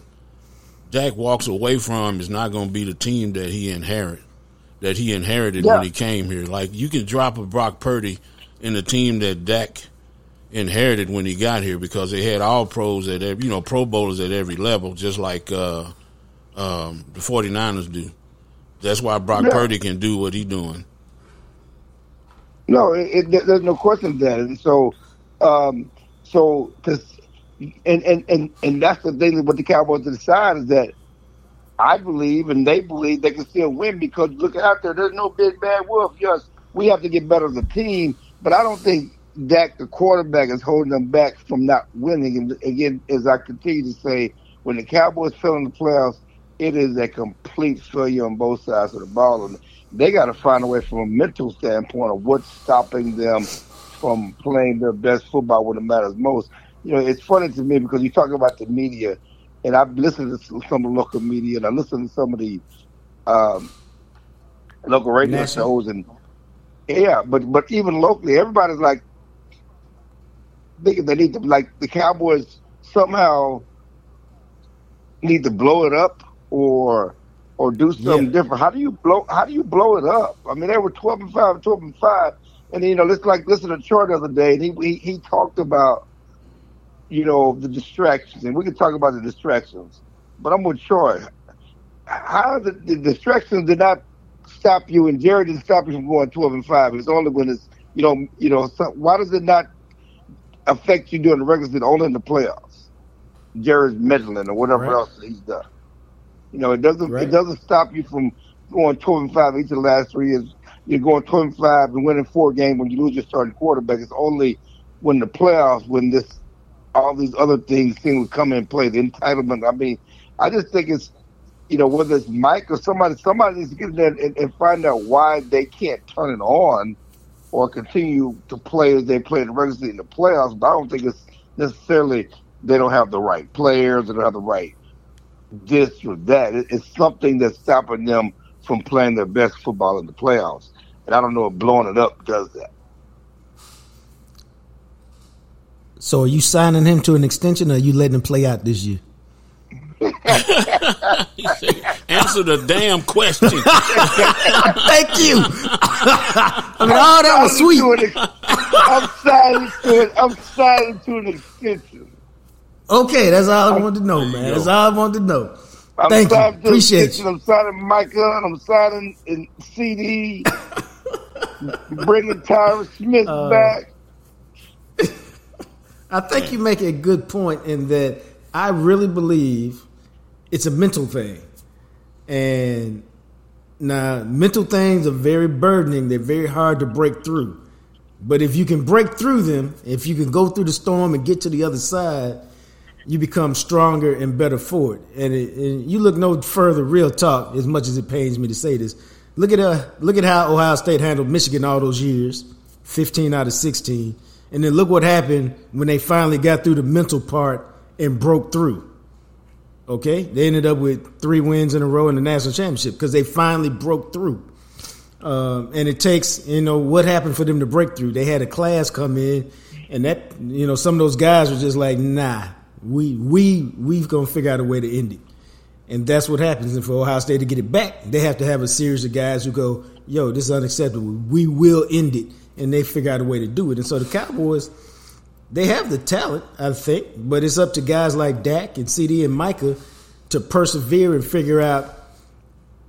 Dak walks away from is not going to be the team that he inherits that he inherited yeah. when he came here. Like you can drop a Brock Purdy in the team that Dak inherited when he got here because they had all pros at every, you know, pro bowlers at every level, just like uh, um, the 49ers do. That's why Brock yeah. Purdy can do what he's doing. No, it, it, there's no question that. And so, um, so, cause, and, and, and, and that's the thing what the Cowboys to decide is that I believe and they believe they can still win because look out there, there's no big bad wolf. Yes, we have to get better as a team, but I don't think Dak, the quarterback, is holding them back from not winning. And again, as I continue to say, when the Cowboys fell in the playoffs, it is a complete failure on both sides of the ball, and they got to find a way from a mental standpoint of what's stopping them from playing their best football when it matters most. You know, it's funny to me because you talk about the media, and I've listened to some of the local media, and I listened to some of the um, local radio shows, and yeah, but but even locally, everybody's like thinking they need to like the Cowboys somehow need to blow it up or or do something Yeah. different. How do you blow how do you blow it up? I mean they were twelve and five, 12 and five. And you know, it's like listen to Troy the other day and he, he he talked about you know, the distractions and we can talk about the distractions. But I'm with Troy. How the, the distractions did not stop you and Jerry didn't stop you from going twelve and five. It's only when it's you know you know so, why does it not affect you during the regular season only in the playoffs? Jerry's meddling or whatever Right. else he's done. You know, it doesn't Right. it doesn't stop you from going twelve and five each of the last three years. You're going twelve and five and winning four games when you lose your starting quarterback. It's only when the playoffs when this all these other things to come in play. The entitlement. I mean, I just think it's you know whether it's Mike or somebody. Somebody needs to get in there and, and find out why they can't turn it on or continue to play as they play in the regular season in the playoffs. But I don't think it's necessarily they don't have the right players, they don't have the right this or that. It, it's something that's stopping them from playing their best football in the playoffs. And I don't know if blowing it up does that. So are you signing him to an extension or are you letting him play out this year? Answer the damn question. Thank you. I mean, oh, that was sweet. To an ex- I'm signing to it. I'm signing to an extension. Okay, that's all I wanted to know, man. That's all I wanted to know. I'm Thank you. signing to Appreciate you. I'm signing Micah. and I'm signing in CeeDee. bringing Tyron Smith Uh, back. I think you make a good point in that I really believe it's a mental thing. And now, mental things are very burdening, they're very hard to break through. But if you can break through them, if you can go through the storm and get to the other side, you become stronger and better for it. And, it, and you look no further, real talk, as much as it pains me to say this. Look at uh, look at how Ohio State handled Michigan all those years, fifteen out of sixteen, and then look what happened when they finally got through the mental part and broke through. Okay, they ended up with three wins in a row in the national championship because they finally broke through. Um, and it takes, you know, what happened for them to break through? They had a class come in, and that, you know, some of those guys were just like, nah, we we we've gonna figure out a way to end it. And that's what happens. And for Ohio State to get it back, they have to have a series of guys who go, yo, this is unacceptable. We will end it. And they figure out a way to do it. And so the Cowboys, they have the talent, I think, but it's up to guys like Dak and CeeDee and Micah to persevere and figure out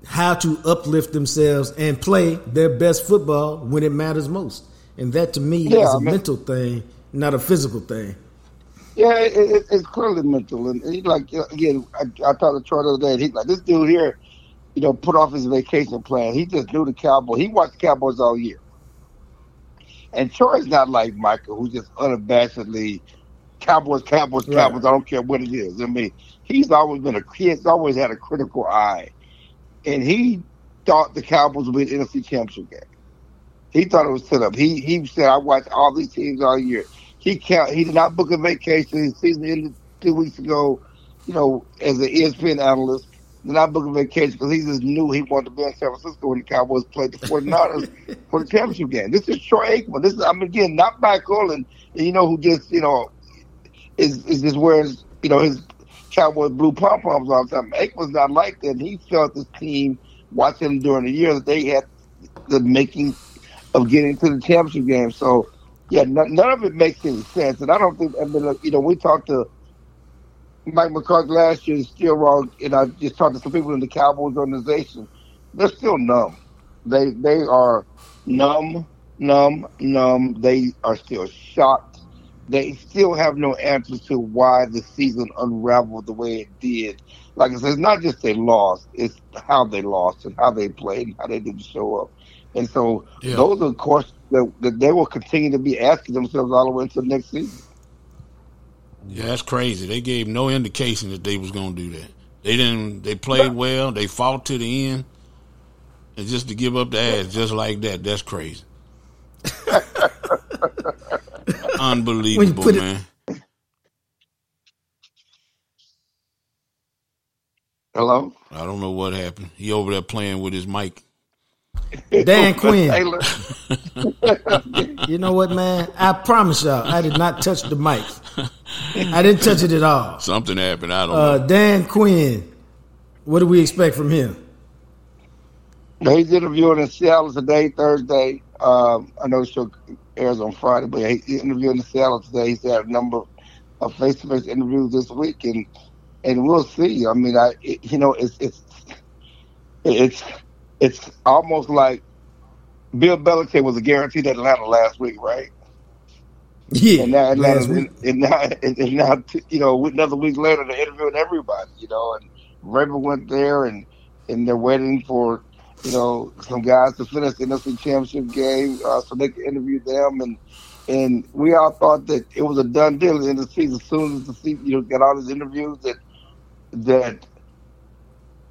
how to uplift themselves and play their best football when it matters most. And that to me Yeah, is a I mean- mental thing, not a physical thing. Yeah, it, it, it's clearly mental, and he like again. I, I talked to Troy the other day. And he's like, this dude here, you know, put off his vacation plan. He just knew the Cowboys. He watched the Cowboys all year, and Troy's not like Michael, who just unabashedly Cowboys, Cowboys, Right. Cowboys. I don't care what it is. I mean, he's always been a he's always had a critical eye, and he thought the Cowboys would be an NFC Championship game. He thought it was set up. He he said, I watched all these teams all year. He can't. He did not book a vacation. His season ended two weeks ago. You know, as an ESPN analyst, not book a vacation because he just knew he wanted to be in San Francisco when the Cowboys played the 49ers for the championship game. This is Troy Aikman. This is I mean again not and, and you know who just you know is is just wearing you know his Cowboys blue pom poms all the time. Aikman's not like that. He felt this team watching them during the year that they had the making of getting to the championship game. So, yeah, none, none of it makes any sense. And I don't think, I mean, look, you know, we talked to Mike McCarthy last year, is still wrong. And I just talked to some people in the Cowboys organization. They're still numb. They they are numb, numb, numb. They are still shocked. They still have no answers to why the season unraveled the way it did. Like I said, it's not just they lost; it's how they lost and how they played and how they didn't show up. And so Yeah. those are questions that, that they will continue to be asking themselves all the way until next season. Yeah, that's crazy. They gave no indication that they was going to do that. They didn't. They played well. They fought to the end, and just to give up the ass just like that—that's crazy. Unbelievable, put it- man. Hello, I don't know what happened. He over there playing with his mic. Dan Quinn. You know what, man? I promise y'all, I did not touch the mic. I didn't touch it at all. Something happened. I don't Uh, know. Dan Quinn, what do we expect from him? He's interviewing in Seattle today, Thursday. Um, I know the show airs on Friday, but he's interviewing in Seattle today. He's had a number of face-to-face interviews this week, and and we'll see. I mean, I it, you know, it's it's it's it's almost like Bill Belichick was a guaranteed Atlanta last week, right? Yeah, And now last Atlanta's week. and now, and and now you know another week later they're interviewing everybody, you know, and Raven went there and and they're waiting for you know some guys to finish the NFC Championship game uh, so they can interview them and and we all thought that it was a done deal in the season. As soon as the season you know got all these interviews that that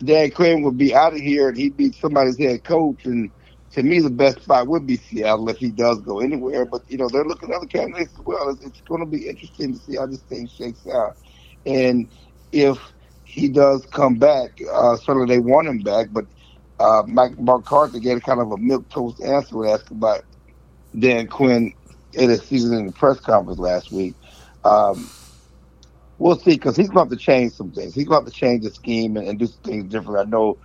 Dan Quinn would be out of here and he'd be somebody's head coach and. To me, the best spot would be Seattle if he does go anywhere. But you know, they're looking at other candidates as well. It's, it's going to be interesting to see how this thing shakes out. And if he does come back, uh, certainly they want him back. But uh, Mike McCarthy gave kind of a milk toast answer when asked about Dan Quinn in his season in the press conference last week. Um, we'll see because he's going to have to change some things. He's going to have to change the scheme and, and do some things different. I know.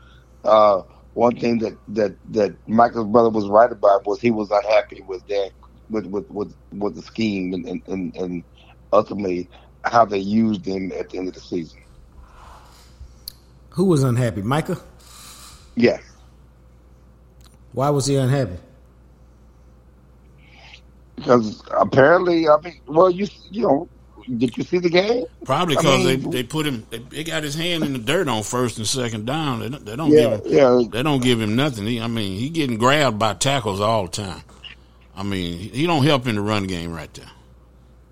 Uh, one thing that, that, that Micah's brother was right about was he was unhappy with that with with, with, with the scheme and, and, and, and ultimately how they used him at the end of the season. Who was unhappy? Micah? Yes. Why was he unhappy? Because apparently, I mean, well, you you know, did you see the game? Probably I because mean- they, they put him. They, they got his hand in the dirt on first and second down. They don't, they don't Yeah, give him. yeah. They don't give him nothing. He, I mean, he getting grabbed by tackles all the time. I mean, he don't help in the run game right there.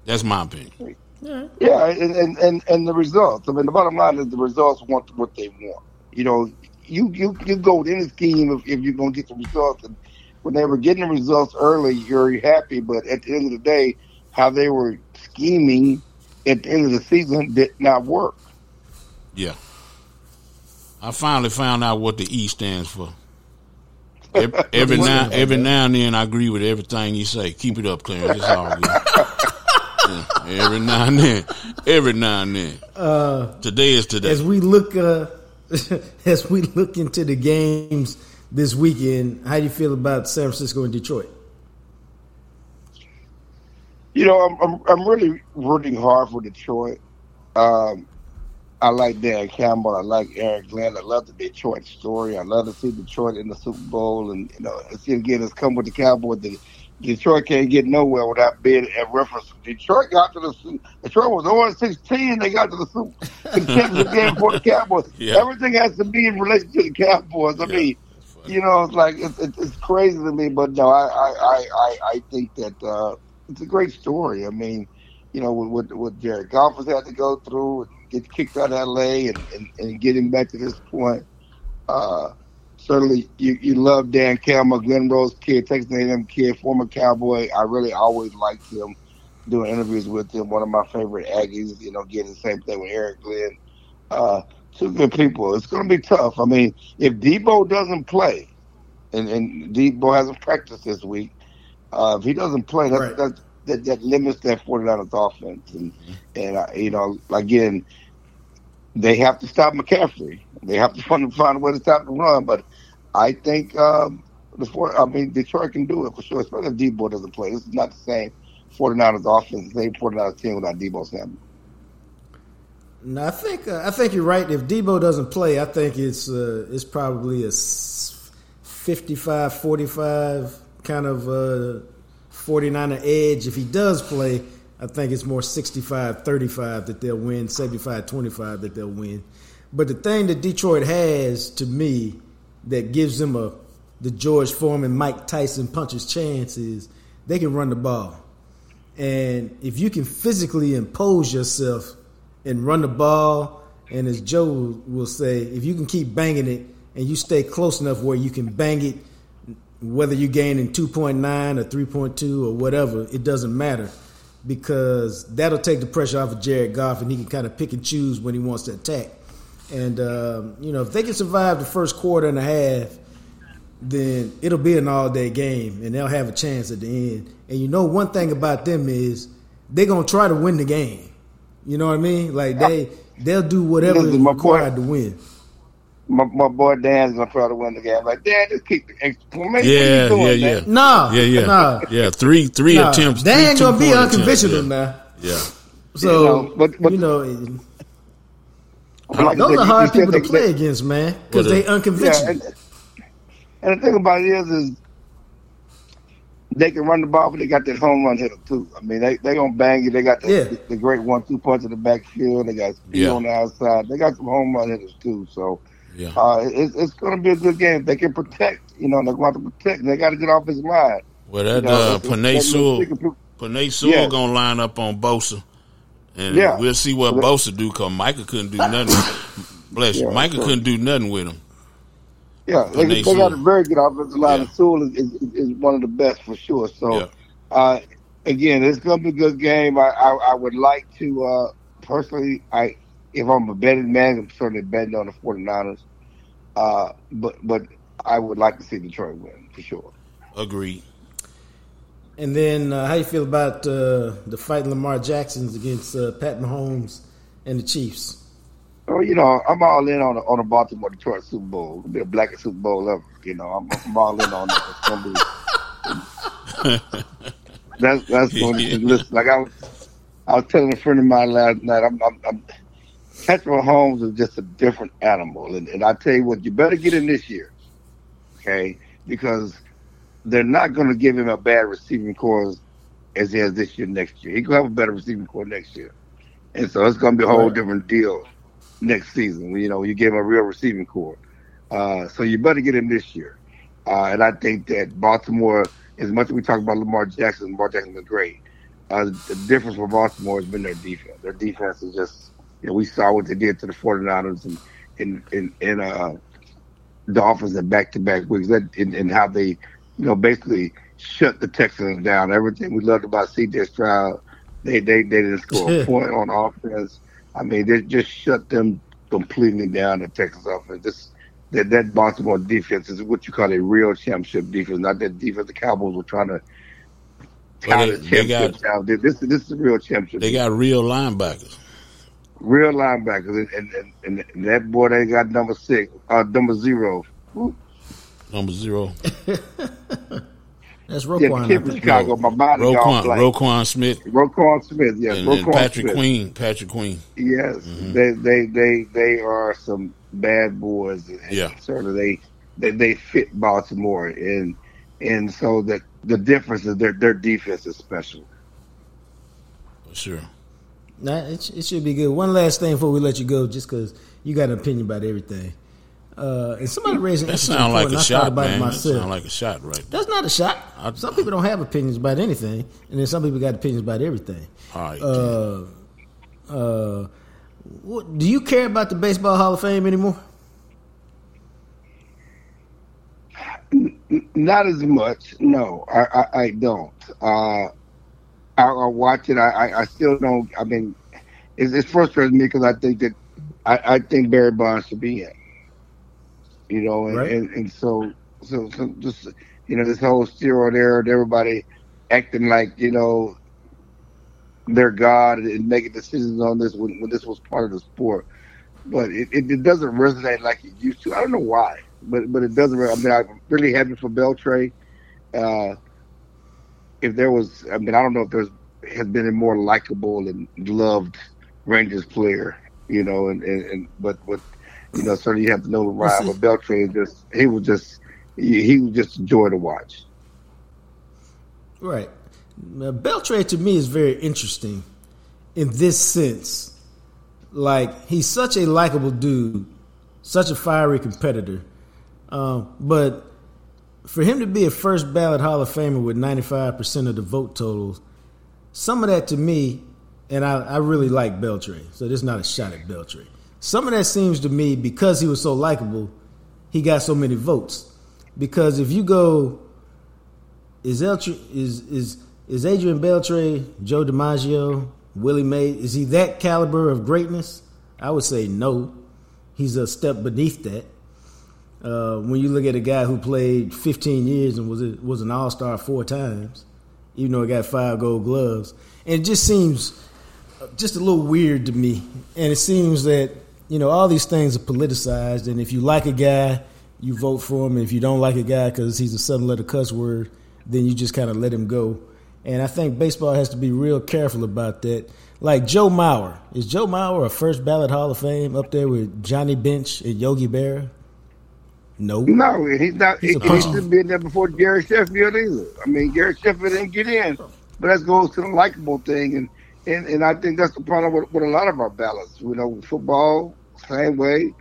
That's my opinion. Yeah, and, and, and, and the results. I mean, the bottom line is the results want what they want. You know, you you, you go with any scheme if, if you're going to get the results. And when they were getting the results early, you're happy. But at the end of the day, how they were scheming at the end of the season did not work. Yeah. I finally found out what the E stands for. Every, every now, every now and then, I agree with everything you say. Keep it up, Clarence. It's all good. Yeah, every now and then, every now and then. today is today. As we look, uh, as we look into the games this weekend, how do you feel about San Francisco and Detroit? You know, I'm I'm, I'm really rooting hard for Detroit. Um, I like Dan Campbell. I like Aaron Glenn. I love the Detroit story. I love to see Detroit in the Super Bowl, and you know, see again, it's come with the Cowboys. The, Detroit can't get nowhere without being at reference. Detroit got to the Su- Detroit was 0 16. They got to the Super the championship game for the Cowboys. Yeah. Everything has to be in relation to the Cowboys. I Yeah. mean, you know, it's like it's, it's, crazy to me, but no, I I I, I, I think that uh, it's a great story. I mean, you know, what what, Jared Goff has had to go through, get kicked out of L.A. and, and, and getting back to this point. Uh, certainly, you, you love Dan Campbell, Glen Rose kid, Texas A&M kid, former Cowboy. I really always liked him. Doing interviews with him, one of my favorite Aggies. You know, getting the same thing with Aaron Glenn. Uh, two good people. It's going to be tough. I mean, if Deebo doesn't play, and, and Deebo hasn't practiced this week, uh, if he doesn't play, that's, Right. that's, that, that limits that 49ers offense. And, and uh, you know, again, they have to stop McCaffrey. They have to find, find a way to stop the run. But I think um, the four, I mean, Detroit can do it for sure, especially if Deebo doesn't play. This is not the same 49ers offense, the same 49ers team without Deebo Samuel. No, I think uh, I think you're right. If Deebo doesn't play, I think it's uh, it's probably a 55-45 kind of uh, 49er edge. If he does play, I think it's more 65-35 that they'll win, 75-25 that they'll win. But the thing that Detroit has to me that gives them a the George Foreman, Mike Tyson punches chance is they can run the ball. And if you can physically impose yourself and run the ball And as Joe will say, if you can keep banging it and you stay close enough where you can bang it, whether you're gaining 2.9 or 3.2 or whatever, it doesn't matter because that'll take the pressure off of Jared Goff and he can kind of pick and choose when he wants to attack. And, um, you know, if they can survive the first quarter and a half, then it'll be an all day game and they'll have a chance at the end. And you know, one thing about them is they're going to try to win the game. You know what I mean? Like they they'll do whatever is required to win. My, my boy Dan's gonna try to win the game. Like Dan, just keep the extra. Yeah, yeah, yeah. Nah, yeah, yeah, nah. yeah. Three, three nah. attempts. They ain't gonna be unconventional attempts, now. Yeah. So You know, but- but- you know, Like those said, are hard people to said play they- against, man, because they the- Yeah, unconventional. and, and the thing about it is, is they can run the ball, but they got that home run hitter too. I mean, they they gonna bang you. They got the, Yeah. the, the great one-two punch in the backfield. They got speed Yeah. on the outside. They got some home run hitters too. So Yeah. uh, it, it's going to be a good game. They can protect. You know, they're going to protect. They got to get off his line. Well, that You know, uh, Penei Sewell, Penei Sewell Yeah. gonna line up on Bosa, and Yeah. we'll see what Bosa do. Cause Micah couldn't do nothing. Bless you, Micah sure. couldn't do nothing with him. Yeah, they, Penei they got a very good offensive line. Yeah. and Sewell is, is, is one of the best for sure. So, uh, again, it's going to be a good game. I, I, I would like to, uh, personally, I if I'm a betting man, I'm certainly betting on the 49ers. Uh, but but I would like to see Detroit win for sure. Agreed. And then, uh, how you feel about uh, the fight Lamar Jackson's against uh, Pat Mahomes and the Chiefs? Oh, you know, I'm all in on the, on the Baltimore Detroit Super Bowl. It'll be the blackest Super Bowl ever. You know, I'm, I'm all in on that. It's gonna be. that's that's going to listen. Like I was, I was telling a friend of mine last night. I'm, I'm, I'm Patrick Mahomes is just a different animal, and, and I tell you what, you better get in this year, okay? Because they're not going to give him a bad receiving corps as he has this year. Next year, he gonna have a better receiving corps next year, and so it's going to be a whole Right. different deal next season. You know, you give him a real receiving corps, uh, so you better get him this year. Uh, and I think that Baltimore, as much as we talk about Lamar Jackson, Lamar Jackson is great. Uh, the difference for Baltimore has been their defense. Their defense is just, you know, we saw what they did to the 49ers and and and, and uh, Dolphins in back-to-back weeks, that and, and how they, you know, basically shut the Texans down. Everything we loved about C.J. Stroud, they they they didn't score a point on offense. I mean, they just shut them completely down. The Texans offense. This that that Baltimore defense is what you call a real championship defense, not that defense the Cowboys were trying to. They- they got-. This this is a real championship. They got real linebackers. Real linebackers, and, and, and, and that boy they got number six, uh, number zero. Woo. Number zero, That's Yeah, Roquan. the I kid from. Chicago. My mind is all Roquan, blank. Roquan Smith, Roquan Smith, yes, and, Roquan and Patrick Smith. Queen. Patrick Queen. Yes, Mhm. they they they they are some bad boys. And Yeah. certainly they, they they fit Baltimore, and and so that the difference is their their defense is special. Sure. Nah, it, it should be good. One last thing before we let you go, just because you got an opinion about everything. Uh, and somebody raised an That interesting sounds like and a I shot, about it man. That myself. sounds like a shot right there. That's not a shot. I- Some people don't have opinions about anything, and then some people got opinions about everything. All right. Uh, uh, what, do you care about the Baseball Hall of Fame anymore? Not as much. No, I I, I don't. I, I watch it. I, I I still don't. I mean, it's, it's frustrating me because I think that I, I think Barry Bonds should be in. You know, and, Right. and, and so so so just you know this whole steroid era, and everybody acting like you know they're God and making decisions on this when, when this was part of the sport. But it, it, it doesn't resonate like it used to. I don't know why, but but it doesn't. I mean, I'm really happy for Beltre. Uh, if there was, I mean, I don't know if there's has been a more likable and loved Rangers player, you know, and, and, and but but you know, certainly you have to know the rhyme. But Beltre is just he was just he, was just a joy to watch. Right. Now, to me is very interesting in this sense. Like he's such a likable dude, such a fiery competitor, um, but for him to be a first ballot Hall of Famer with ninety five percent of the vote totals, some of that to me, and I, I really like Beltre, so this is not a shot at Beltre. some of that seems to me because he was so likable, he got so many votes. Because if you go, is Eltry, is is is Adrian Beltre, Joe DiMaggio, Willie May, is he that caliber of greatness? I would say no. He's a step beneath that. Uh, when you look at a guy who played 15 years and was a, was an All Star four times, even though he got five Gold Gloves, and it just seems just a little weird to me. And it seems that you know all these things are politicized, and if you like a guy, you vote for him, and if you don't like a guy because he's a sudden letter cuss word, then you just kind of let him go. And I think baseball has to be real careful about that. Like Joe Mauer. Is Joe Mauer a first ballot Hall of Fame up there with Johnny Bench and Yogi Berra? No. No, he's not. He's he, he shouldn't be in there before Gary Sheffield either. I mean, Gary Sheffield didn't get in, but that goes to the likable thing, and and, and I think that's the problem with, with a lot of our ballots. You know, football, same way.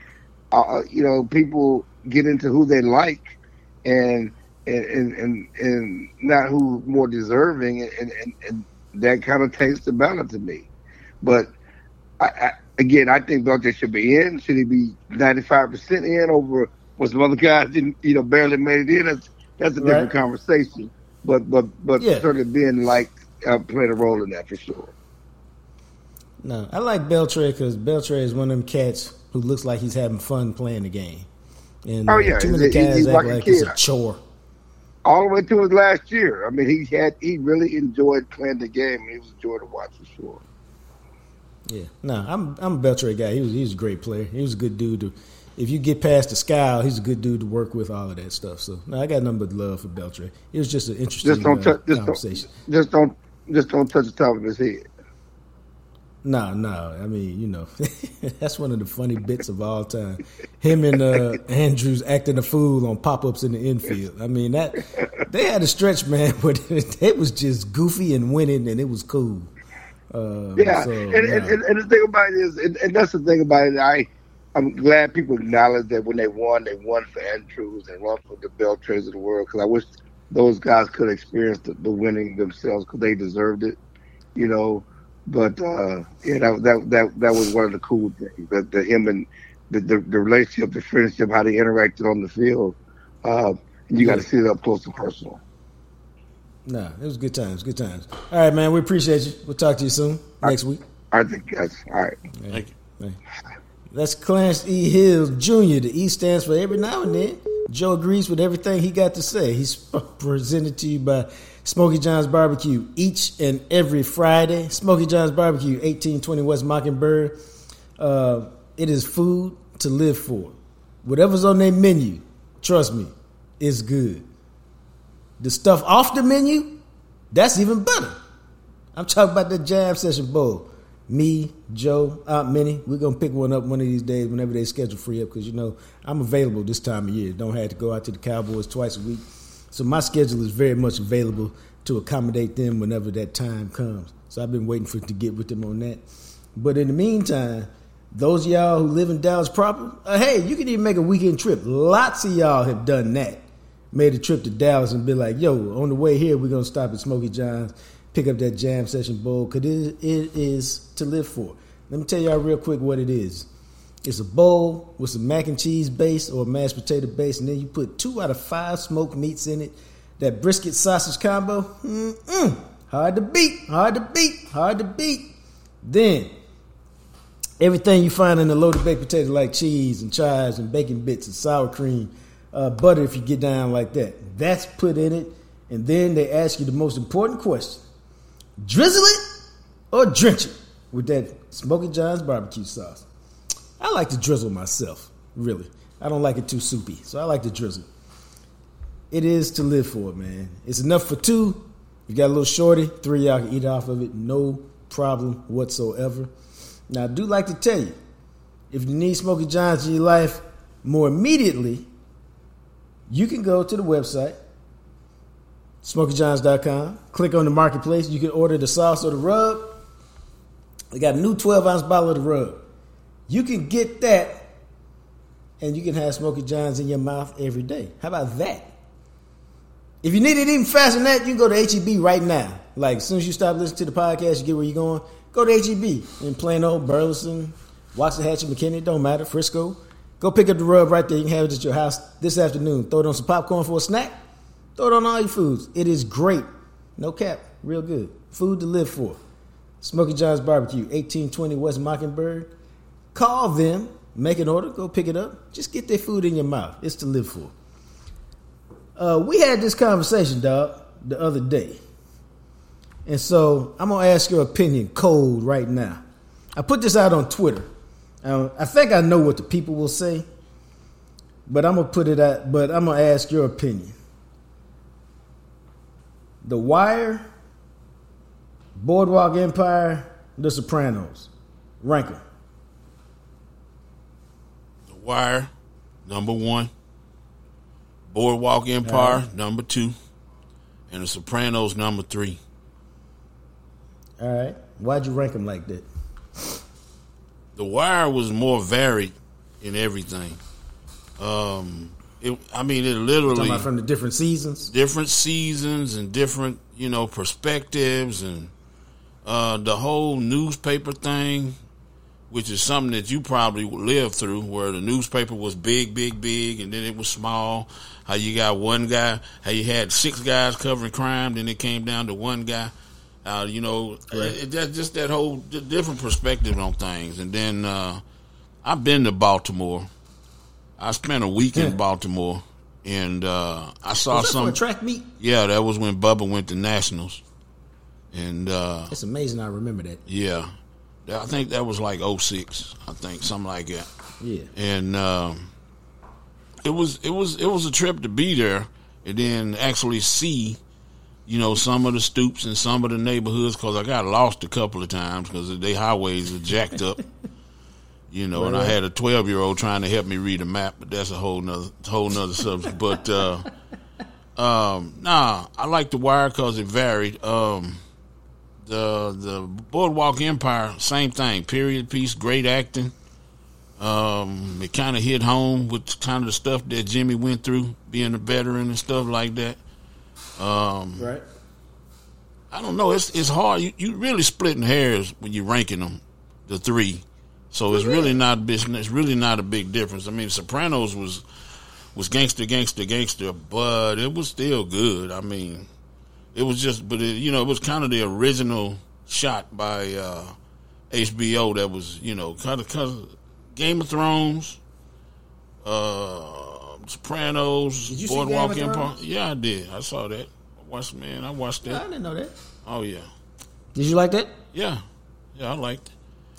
Uh, you know, people get into who they like, and and and and, and not who's more deserving, and and, and that kind of takes the ballot to me. But I, I, again, I think Beltre should be in. Should he be ninety five percent in over what some other guys didn't, you know, barely made it in? That's that's a different Right. conversation. But but but Yeah. certainly being like uh, played a role in that for sure. No, I like Beltre because Beltre is one of them cats who looks like he's having fun playing the game. And Oh, uh, yeah, too many he- he- guys act like a like it's a chore. All the way to his last year. I mean, he had he really enjoyed playing the game. He was a joy to watch for sure. Yeah, no, I'm I'm a Beltre guy. He was he was a great player. He was a good dude. To, if you get past the scowl, he's a good dude to work with. All of that stuff. So no, I got nothing but love for Beltre. It was just an interesting Just don't uh, touch. Just conversation. don't. Just don't. Just don't touch the top of his head. No, no. I mean, you know, that's one of the funny bits of all time. Him and uh, Andrus acting a fool on pop ups in the infield. I mean, that they had a stretch, man, but it was just goofy and winning, and it was cool. Uh, Yeah, so, and, nah. and, and, and the thing about it is, and, and that's the thing about it. I, I'm glad people acknowledge that when they won, they won for Andrus and won for the Beltres of the world. Because I wish those guys could experience the, the winning themselves because they deserved it, you know. But uh, yeah, that, that that that was one of the cool things that, that him and the, the the relationship, the friendship, how they interacted on the field. Uh, you got to see it up close and personal. Nah, it was good times, good times. All right, man, we appreciate you. We'll talk to you soon next week. I think that's all right. Thank you. That's Clarence E. Hill Jr. The E stands for every now and then. Joe agrees with everything he got to say. He's presented to you by Smokey John's Barbecue each and every Friday. Smokey John's Barbecue, 1820 West Mockingbird. Uh, it is food to live for. Whatever's on their menu, trust me, it's good. The stuff off the menu, that's even better. I'm talking about the jam session bowl. Me, Joe, Aunt Minnie, we're gonna pick one up one of these days whenever they schedule free up because you know I'm available this time of year. Don't have to go out to the Cowboys twice a week, so my schedule is very much available to accommodate them whenever that time comes. So I've been waiting for to get with them on that. But in the meantime, those of y'all who live in Dallas proper, uh, hey, you can even make a weekend trip. Lots of y'all have done that. Made a trip to Dallas and been like, yo, on the way here, we're to stop at Smokey John's, pick up that jam session bowl, because it, it is to live for. Let me tell y'all real quick what it is. It's a bowl with some mac and cheese base or mashed potato base, and then you put two out of five smoked meats in it. That brisket sausage combo, mm-mm, hard to beat, hard to beat, hard to beat. Then everything you find in a loaded baked potato, like cheese and chives and bacon bits and sour cream, uh, butter if you get down like that. That's put in it, and then they ask you the most important question: drizzle it or drench it with that Smokey John's barbecue sauce. I like to drizzle myself, really. I don't like it too soupy, so I like to drizzle. It is to live for, man. It's enough for two. You got a little shorty, three y'all can eat off of it, no problem whatsoever. Now, I do like to tell you, if you need Smokey John's in your life more immediately, you can go to the website, smokeyjohns.com, click on the marketplace. You can order the sauce or the rub. They got a new 12 ounce bottle of the rub. You can get that, and you can have Smokey John's in your mouth every day. How about that? If you need it even faster than that, you can go to HEB right now. Like as soon as you stop listening to the podcast, you get where you're going. Go to HEB in Plano, Burleson, Waxahachie, McKinney, don't matter, Frisco. Go pick up the rub right there. You can have it at your house this afternoon. Throw it on some popcorn for a snack. Throw it on all your foods. It is great. No cap. Real good. Food to live for. Smokey John's Barbecue, 1820 West Mockingbird. Call them. Make an order. Go pick it up. Just get their food in your mouth. It's to live for. Uh, we had this conversation, dog, the other day. And so I'm going to ask your opinion cold right now. I put this out on Twitter. Um, I think I know what the people will say, but I'm gonna put it at. But I'm gonna ask your opinion. The Wire, Boardwalk Empire, The Sopranos. Rank them. The Wire, number one. Boardwalk Empire, number two. And The Sopranos, number three. All right. Why'd you rank them like that? The Wire was more varied in everything. Um, it, I mean, it literally from the different seasons. different seasons and different, you know, perspectives and uh, the whole newspaper thing, which is something that you probably lived through, where the newspaper was big, big, big, and then it was small. How you got one guy, how you had six guys covering crime, then it came down to one guy. Uh, you know, it, it, just that whole different perspective on things. And then uh, I've been to Baltimore. I spent a week in Baltimore, and uh, I saw some track meet? yeah, that was when Bubba went to nationals, and uh, It's amazing. I remember that. yeah, I think that was like 06, I think something like that. Yeah. And um, it was it was it was a trip to be there and then actually see, you know, some of the stoops and some of the neighborhoods because I got lost a couple of times because the highways are jacked up. You know, and I had a twelve year old trying to help me read a map, but that's a whole nother whole nother subject. But uh, um, nah, I like the wire because it varied. Um, the the Boardwalk Empire, same thing. Period piece, great acting. Um, it kind of hit home with kind of the stuff that Jimmy went through, being a veteran and stuff like that. Um, Right. I don't know. It's it's hard. You you really splitting hairs when you're ranking them, the three. So it's really not big- it's really not a big difference. I mean, Sopranos was was gangster, gangster, gangster, but it was still good. I mean, it was just, but it, you know, it was kind of the original shot by uh, HBO that was, you know, kind of, kind of Game of Thrones, uh, Sopranos, Did you see Boardwalk Game of Empire. Yeah, I did. I saw that. I watched, man, I watched that. I didn't know that. Oh yeah. Did you like that? Yeah, yeah, I liked it.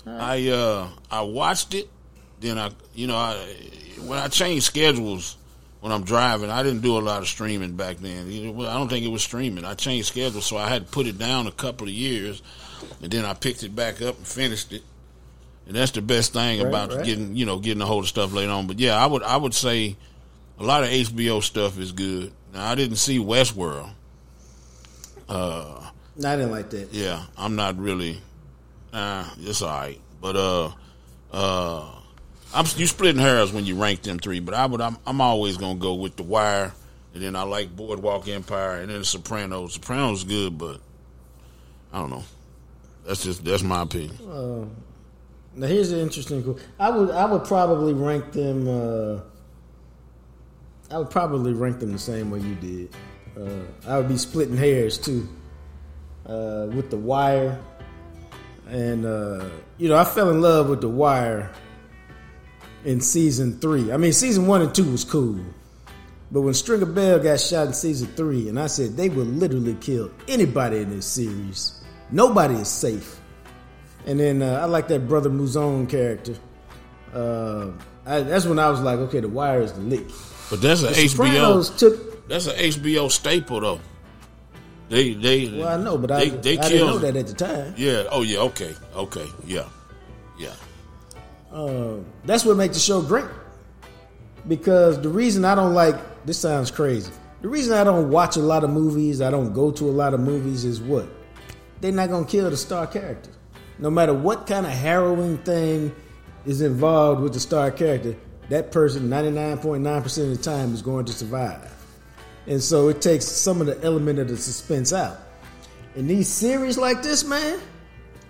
I uh I watched it. Then I, you know, I when I changed schedules when I'm driving, I didn't do a lot of streaming back then. You I don't think it was streaming. I changed schedules, so I had to put it down a couple of years, and then I picked it back up and finished it. And that's the best thing Right, about right. getting, you know, getting a hold of stuff later on. But yeah, I would, I would say a lot of HBO stuff is good. Now I didn't see Westworld. No, I didn't like that. Yeah, I'm not really. Uh, it's all right, but uh, uh, I'm you splitting hairs when you rank them three. But I would, I'm, I'm always gonna go with The Wire, and then I like Boardwalk Empire, and then The Sopranos. Sopranos good, but I don't know. That's just that's my opinion. Now here's an interesting. I would I would probably rank them. Uh, I would probably rank them the same way you did. Uh, I would be splitting hairs too uh, with the Wire, and uh, you know I fell in love with the Wire in season three. I mean, season one and two was cool, but when Stringer Bell got shot in season three, and I said they will literally kill anybody in this series. Nobody is safe. And then uh, I like that brother Mouzone character. Uh, I, that's when I was like, okay, The Wire is the lick. But that's an Sopranos HBO. took. That's an HBO staple though. They they Well, I know, but I, they, they I didn't know that at the time. Yeah. Oh yeah. Okay. Okay. Yeah. Yeah. Uh, that's what makes the show great. Because the reason I don't like this sounds crazy. The reason I don't watch a lot of movies, I don't go to a lot of movies, is what they're not gonna kill the star character. No matter what kind of harrowing thing is involved with the star character, that person 99.9% of the time is going to survive. And so it takes some of the element of the suspense out. In these series like this, man,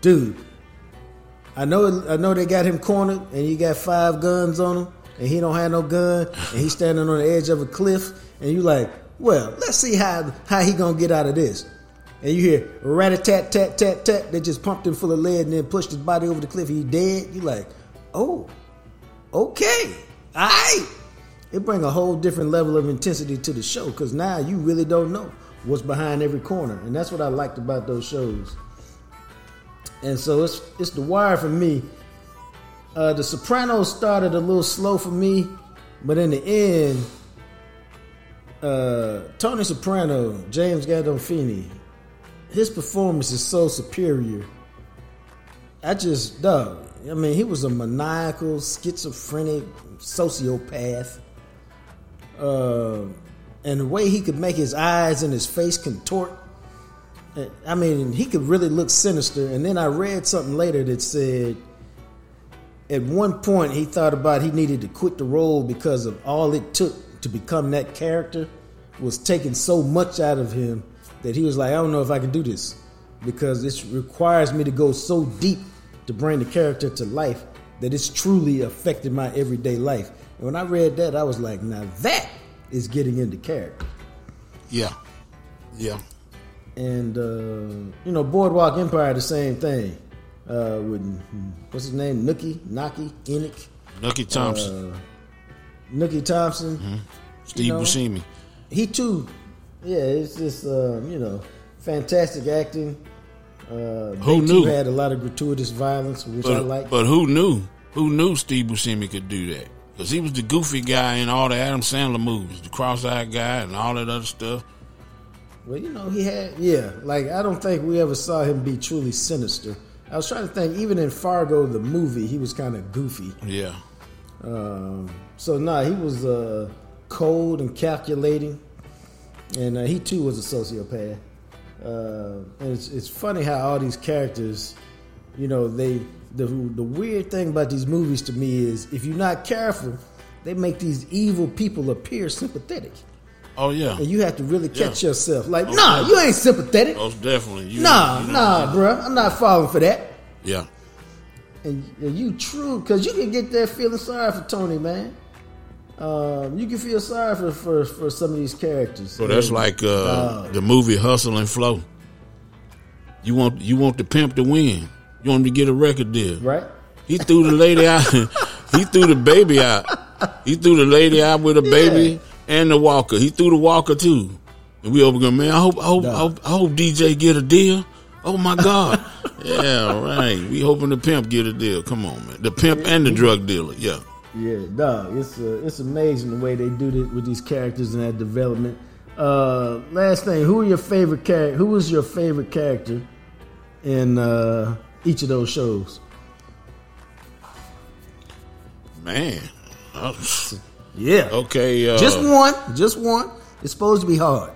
dude, I know I know they got him cornered, and you got five guns on him, and he don't have no gun, and he's standing on the edge of a cliff, and you like, well, let's see how how he gonna get out of this. And you hear rat a tat tat tat tat. They just pumped him full of lead and then pushed his body over the cliff. He dead. You like, oh, okay, all right. It bring a whole different level of intensity to the show because now you really don't know what's behind every corner, and that's what I liked about those shows. And so it's it's The Wire for me. Uh, the Sopranos started a little slow for me, but in the end, uh, Tony Soprano, James Gandolfini, his performance is so superior. I just, dog. I mean, he was a maniacal, schizophrenic sociopath. Uh, and the way he could make his eyes and his face contort. I mean, he could really look sinister. And then I read something later that said at one point he thought about he needed to quit the role because of all it took to become that character was taking so much out of him that he was like, I don't know if I can do this because this requires me to go so deep to bring the character to life that it's truly affected my everyday life. And when I read that, I was like, now that is getting into character. Yeah, yeah. And uh, you know, Boardwalk Empire, the same thing. Uh, with what's his name, Nookie, Naki, Enoch, Nucky Thompson, uh, Nookie Thompson, Mm-hmm. Steve you know, Buscemi. he too. Yeah, it's just um, you know, fantastic acting. Uh, Who knew? had a lot of gratuitous violence, which I like. but who knew? Who knew Steve Buscemi could do that? Because he was the goofy guy in all the Adam Sandler movies, the cross-eyed guy, and all that other stuff. Well, you know, he had yeah. Like I don't think we ever saw him be truly sinister. I was trying to think, even in Fargo, the movie, he was kind of goofy. Yeah, Um, so nah, he was uh, cold and calculating, and uh, he too was a sociopath. Uh, and it's, it's funny how all these characters, you know, they the the weird thing about these movies to me is if you're not careful, they make these evil people appear sympathetic, Oh yeah, and you have to really catch Yeah. yourself. Like, Oh, nah, you ain't sympathetic. most definitely. You, Nah, you nah, bruh, I'm not falling for that. Yeah, And, and you true, because you can get that feeling sorry for Tony, man. Um, you can feel sorry for, for, for some of these characters. so that's like uh, uh, the movie Hustle and Flow. You want you want the pimp to win. You want him to get a record deal. right? He threw the lady out. he threw the baby out. He threw the lady out with a baby and the walker. He threw the walker too. And we over going, man. I hope, I hope, I hope, I hope DJ get a deal. Oh my God. yeah, right. We hoping the pimp get a deal. Come on, man. The pimp and the drug dealer. Yeah. Yeah, dog. It's uh, it's amazing the way they do this with these characters and that development. Uh, last thing, who are your favorite character? Who was your favorite character in uh, each of those shows? Man. Uh, Yeah, Okay. Uh, just one, just one. It's supposed to be hard.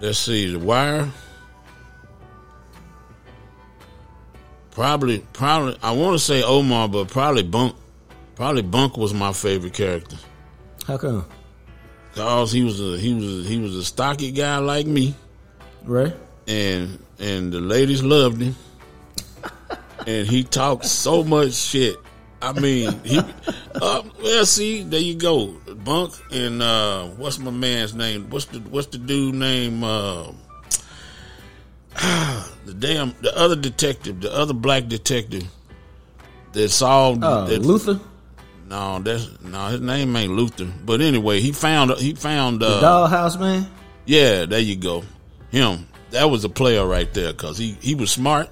Let's see. The Wire. Probably, probably. I want to say Omar, but probably Bunk. Probably Bunk was my favorite character. How come? Cause he was a he was a, he was a stocky guy like me, Right? and and the ladies loved him, and he talks so much shit. I mean, he. Uh, well, see, there you go, Bunk, and uh, what's my man's name? What's the what's the dude name? Uh, the damn the other detective, the other black detective that solved Uh, that, Luther, No, that's no. His name ain't Luther. But anyway, he found he found uh, Dollhouse Man. yeah, there you go. Him. That was a player right there because he, he was smart.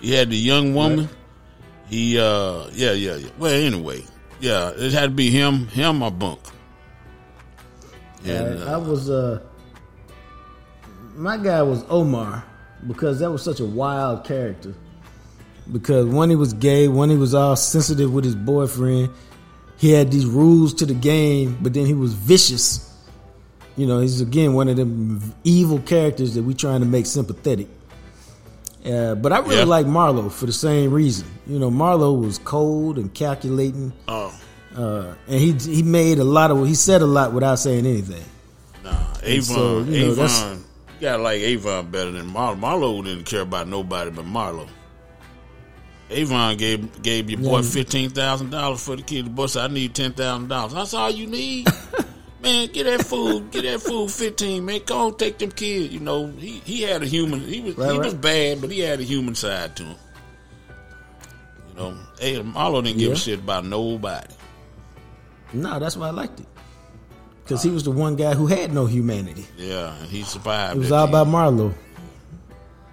He had the young woman. He uh yeah yeah yeah. Well anyway yeah it had to be him him or Bunk. And, I, I uh, was uh my guy was Omar because that was such a wild character. Because when he was gay, when he was all sensitive with his boyfriend, he had these rules to the game, but then he was vicious. You know, he's again one of them evil characters that we're trying to make sympathetic. Uh, but I really Yeah. like Marlo for the same reason. You know, Marlo was cold and calculating, oh uh, and he he made a lot of he said a lot without saying anything. nah Avon so, you know, Avon you gotta like Avon better than Marlo. Marlo didn't care about nobody but Marlo. Avon gave gave your boy Yeah. fifteen thousand dollars for the kid. The boy said, "I need ten thousand dollars." That's all you need, man. Get that food, get that food fifteen, man. Go on, take them kids. You know, he he had a human. He was Right, he right. was bad, but he had a human side to him. You know, hey, Marlo didn't give Yeah. a shit about nobody. No, that's why I liked it. Because he was the one guy who had no humanity. Yeah, and he survived. It was all about Marlo.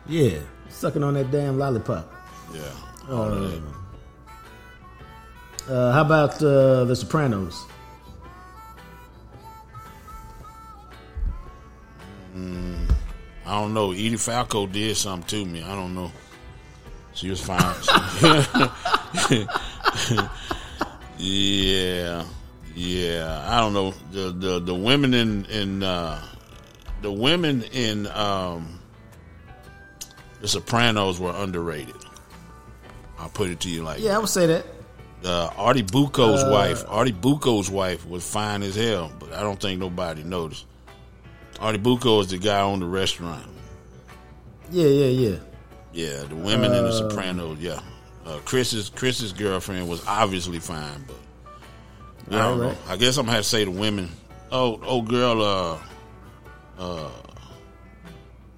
Yeah, sucking on that damn lollipop. Yeah, that. Uh, how about uh, The Sopranos? I don't know. Edie Falco did something to me. I don't know. She was fine. yeah, yeah. I don't know. The the, the women in in uh, the women in um, the Sopranos were underrated. I'll put it to you like Yeah, I would say that. uh, Artie Bucco's wife. Artie Bucco's wife was fine as hell, but I don't think nobody noticed. Artie Bucco is the guy on the restaurant. Yeah, yeah, yeah. Yeah, the women in the Sopranos. Yeah, uh, Chris's Chris's girlfriend was obviously fine, but I don't Right, know. I guess I'm gonna have to say the women. Oh, oh, girl. Uh, uh,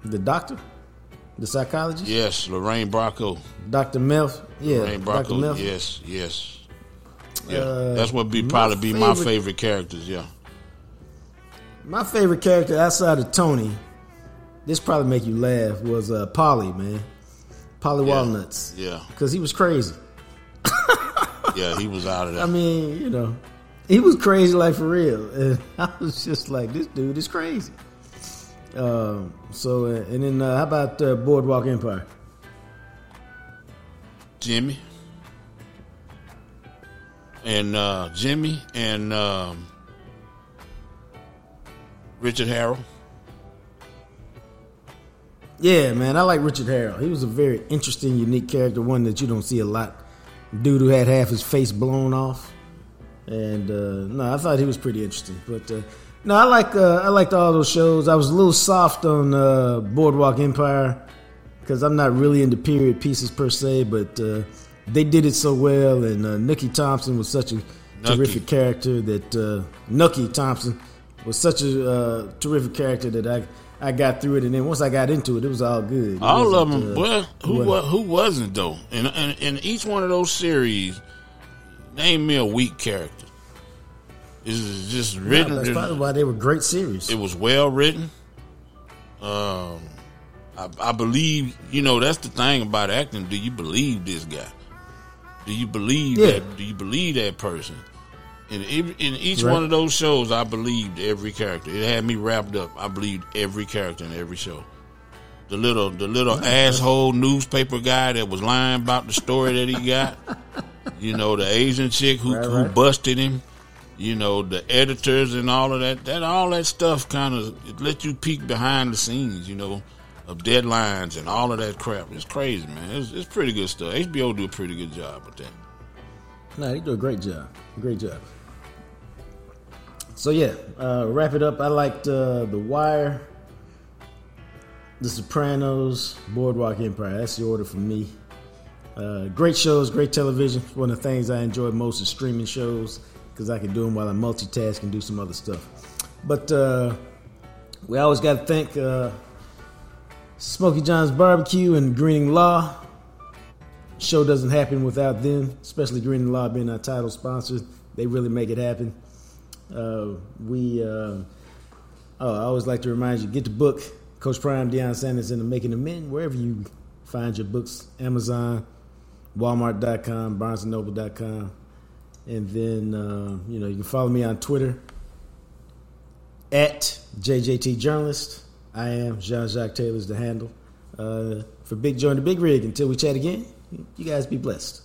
The doctor? The psychologist? yes, Lorraine Bracco. Dr. Melf? Yeah, Lorraine Bracco. Yes, yes. Yeah, Uh, that's what be probably be my favorite- favorite characters. Yeah. My favorite character outside of Tony, this probably make you laugh, was uh, Paulie, man. Paulie Yeah. Walnuts. Yeah, Because he was crazy. yeah, he was out of there. I mean, you know, he was crazy like for real. And I was just like, this dude is crazy. Um, so, uh, and then uh, how about uh, Boardwalk Empire? Jimmy and uh, Jimmy and um, Richard Harrell. Yeah, man, I like Richard Harrell. He was a very interesting, unique character, one that you don't see a lot. Dude who had half his face blown off, and uh, no, I thought he was pretty interesting. But uh, no, I like uh, I liked all those shows. I was a little soft on uh, Boardwalk Empire because I'm not really into period pieces per se, but uh, they did it so well, and uh, Thompson was such a Nookie. terrific character that uh, Nookie Thompson was such a uh, terrific character that I I got through it, and then once I got into it, it was all good. It All of them. uh, well, who what- who wasn't though? In, in in each one of those series, name me a weak character. Is just written. that's probably why they were great series. it was well written. Um, I, I believe you know that's the thing about acting. Do you believe this guy? Do you believe Yeah. that? Do you believe that person? In in each Right. one of those shows, I believed every character. It had me wrapped up. I believed every character in every show. The little the little asshole newspaper guy that was lying about the story that he got. you know the Asian chick who Right, who right. busted him you know the editors and all of that that all that stuff kind of it let you peek behind the scenes you know of deadlines and all of that crap it's crazy man it's, it's pretty good stuff hbo do a pretty good job with that No, they do a great job. Great job. So yeah, uh, wrap it up. I liked uh, The Wire, The Sopranos, Boardwalk Empire. That's the order for me. Uh, great shows, great television. One of the things I enjoy most is streaming shows because I can do them while I multitask and do some other stuff. But uh, we always got to thank uh, Smokey John's Barbecue and Greening Law show doesn't happen without them, especially Greening Law being our title sponsor. They really make it happen. Uh, we, uh, oh, I always like to remind you get the book, Coach Prime, Deion Sanders, and the Making of Men, wherever you find your books Amazon, Walmart.com, BarnesandNoble.com. And then, uh, you know, you can follow me on Twitter at JJT Journalist. I am Jean Jacques Taylor's the handle. Uh, for Big Join the Big Rig, until we chat again, you guys be blessed.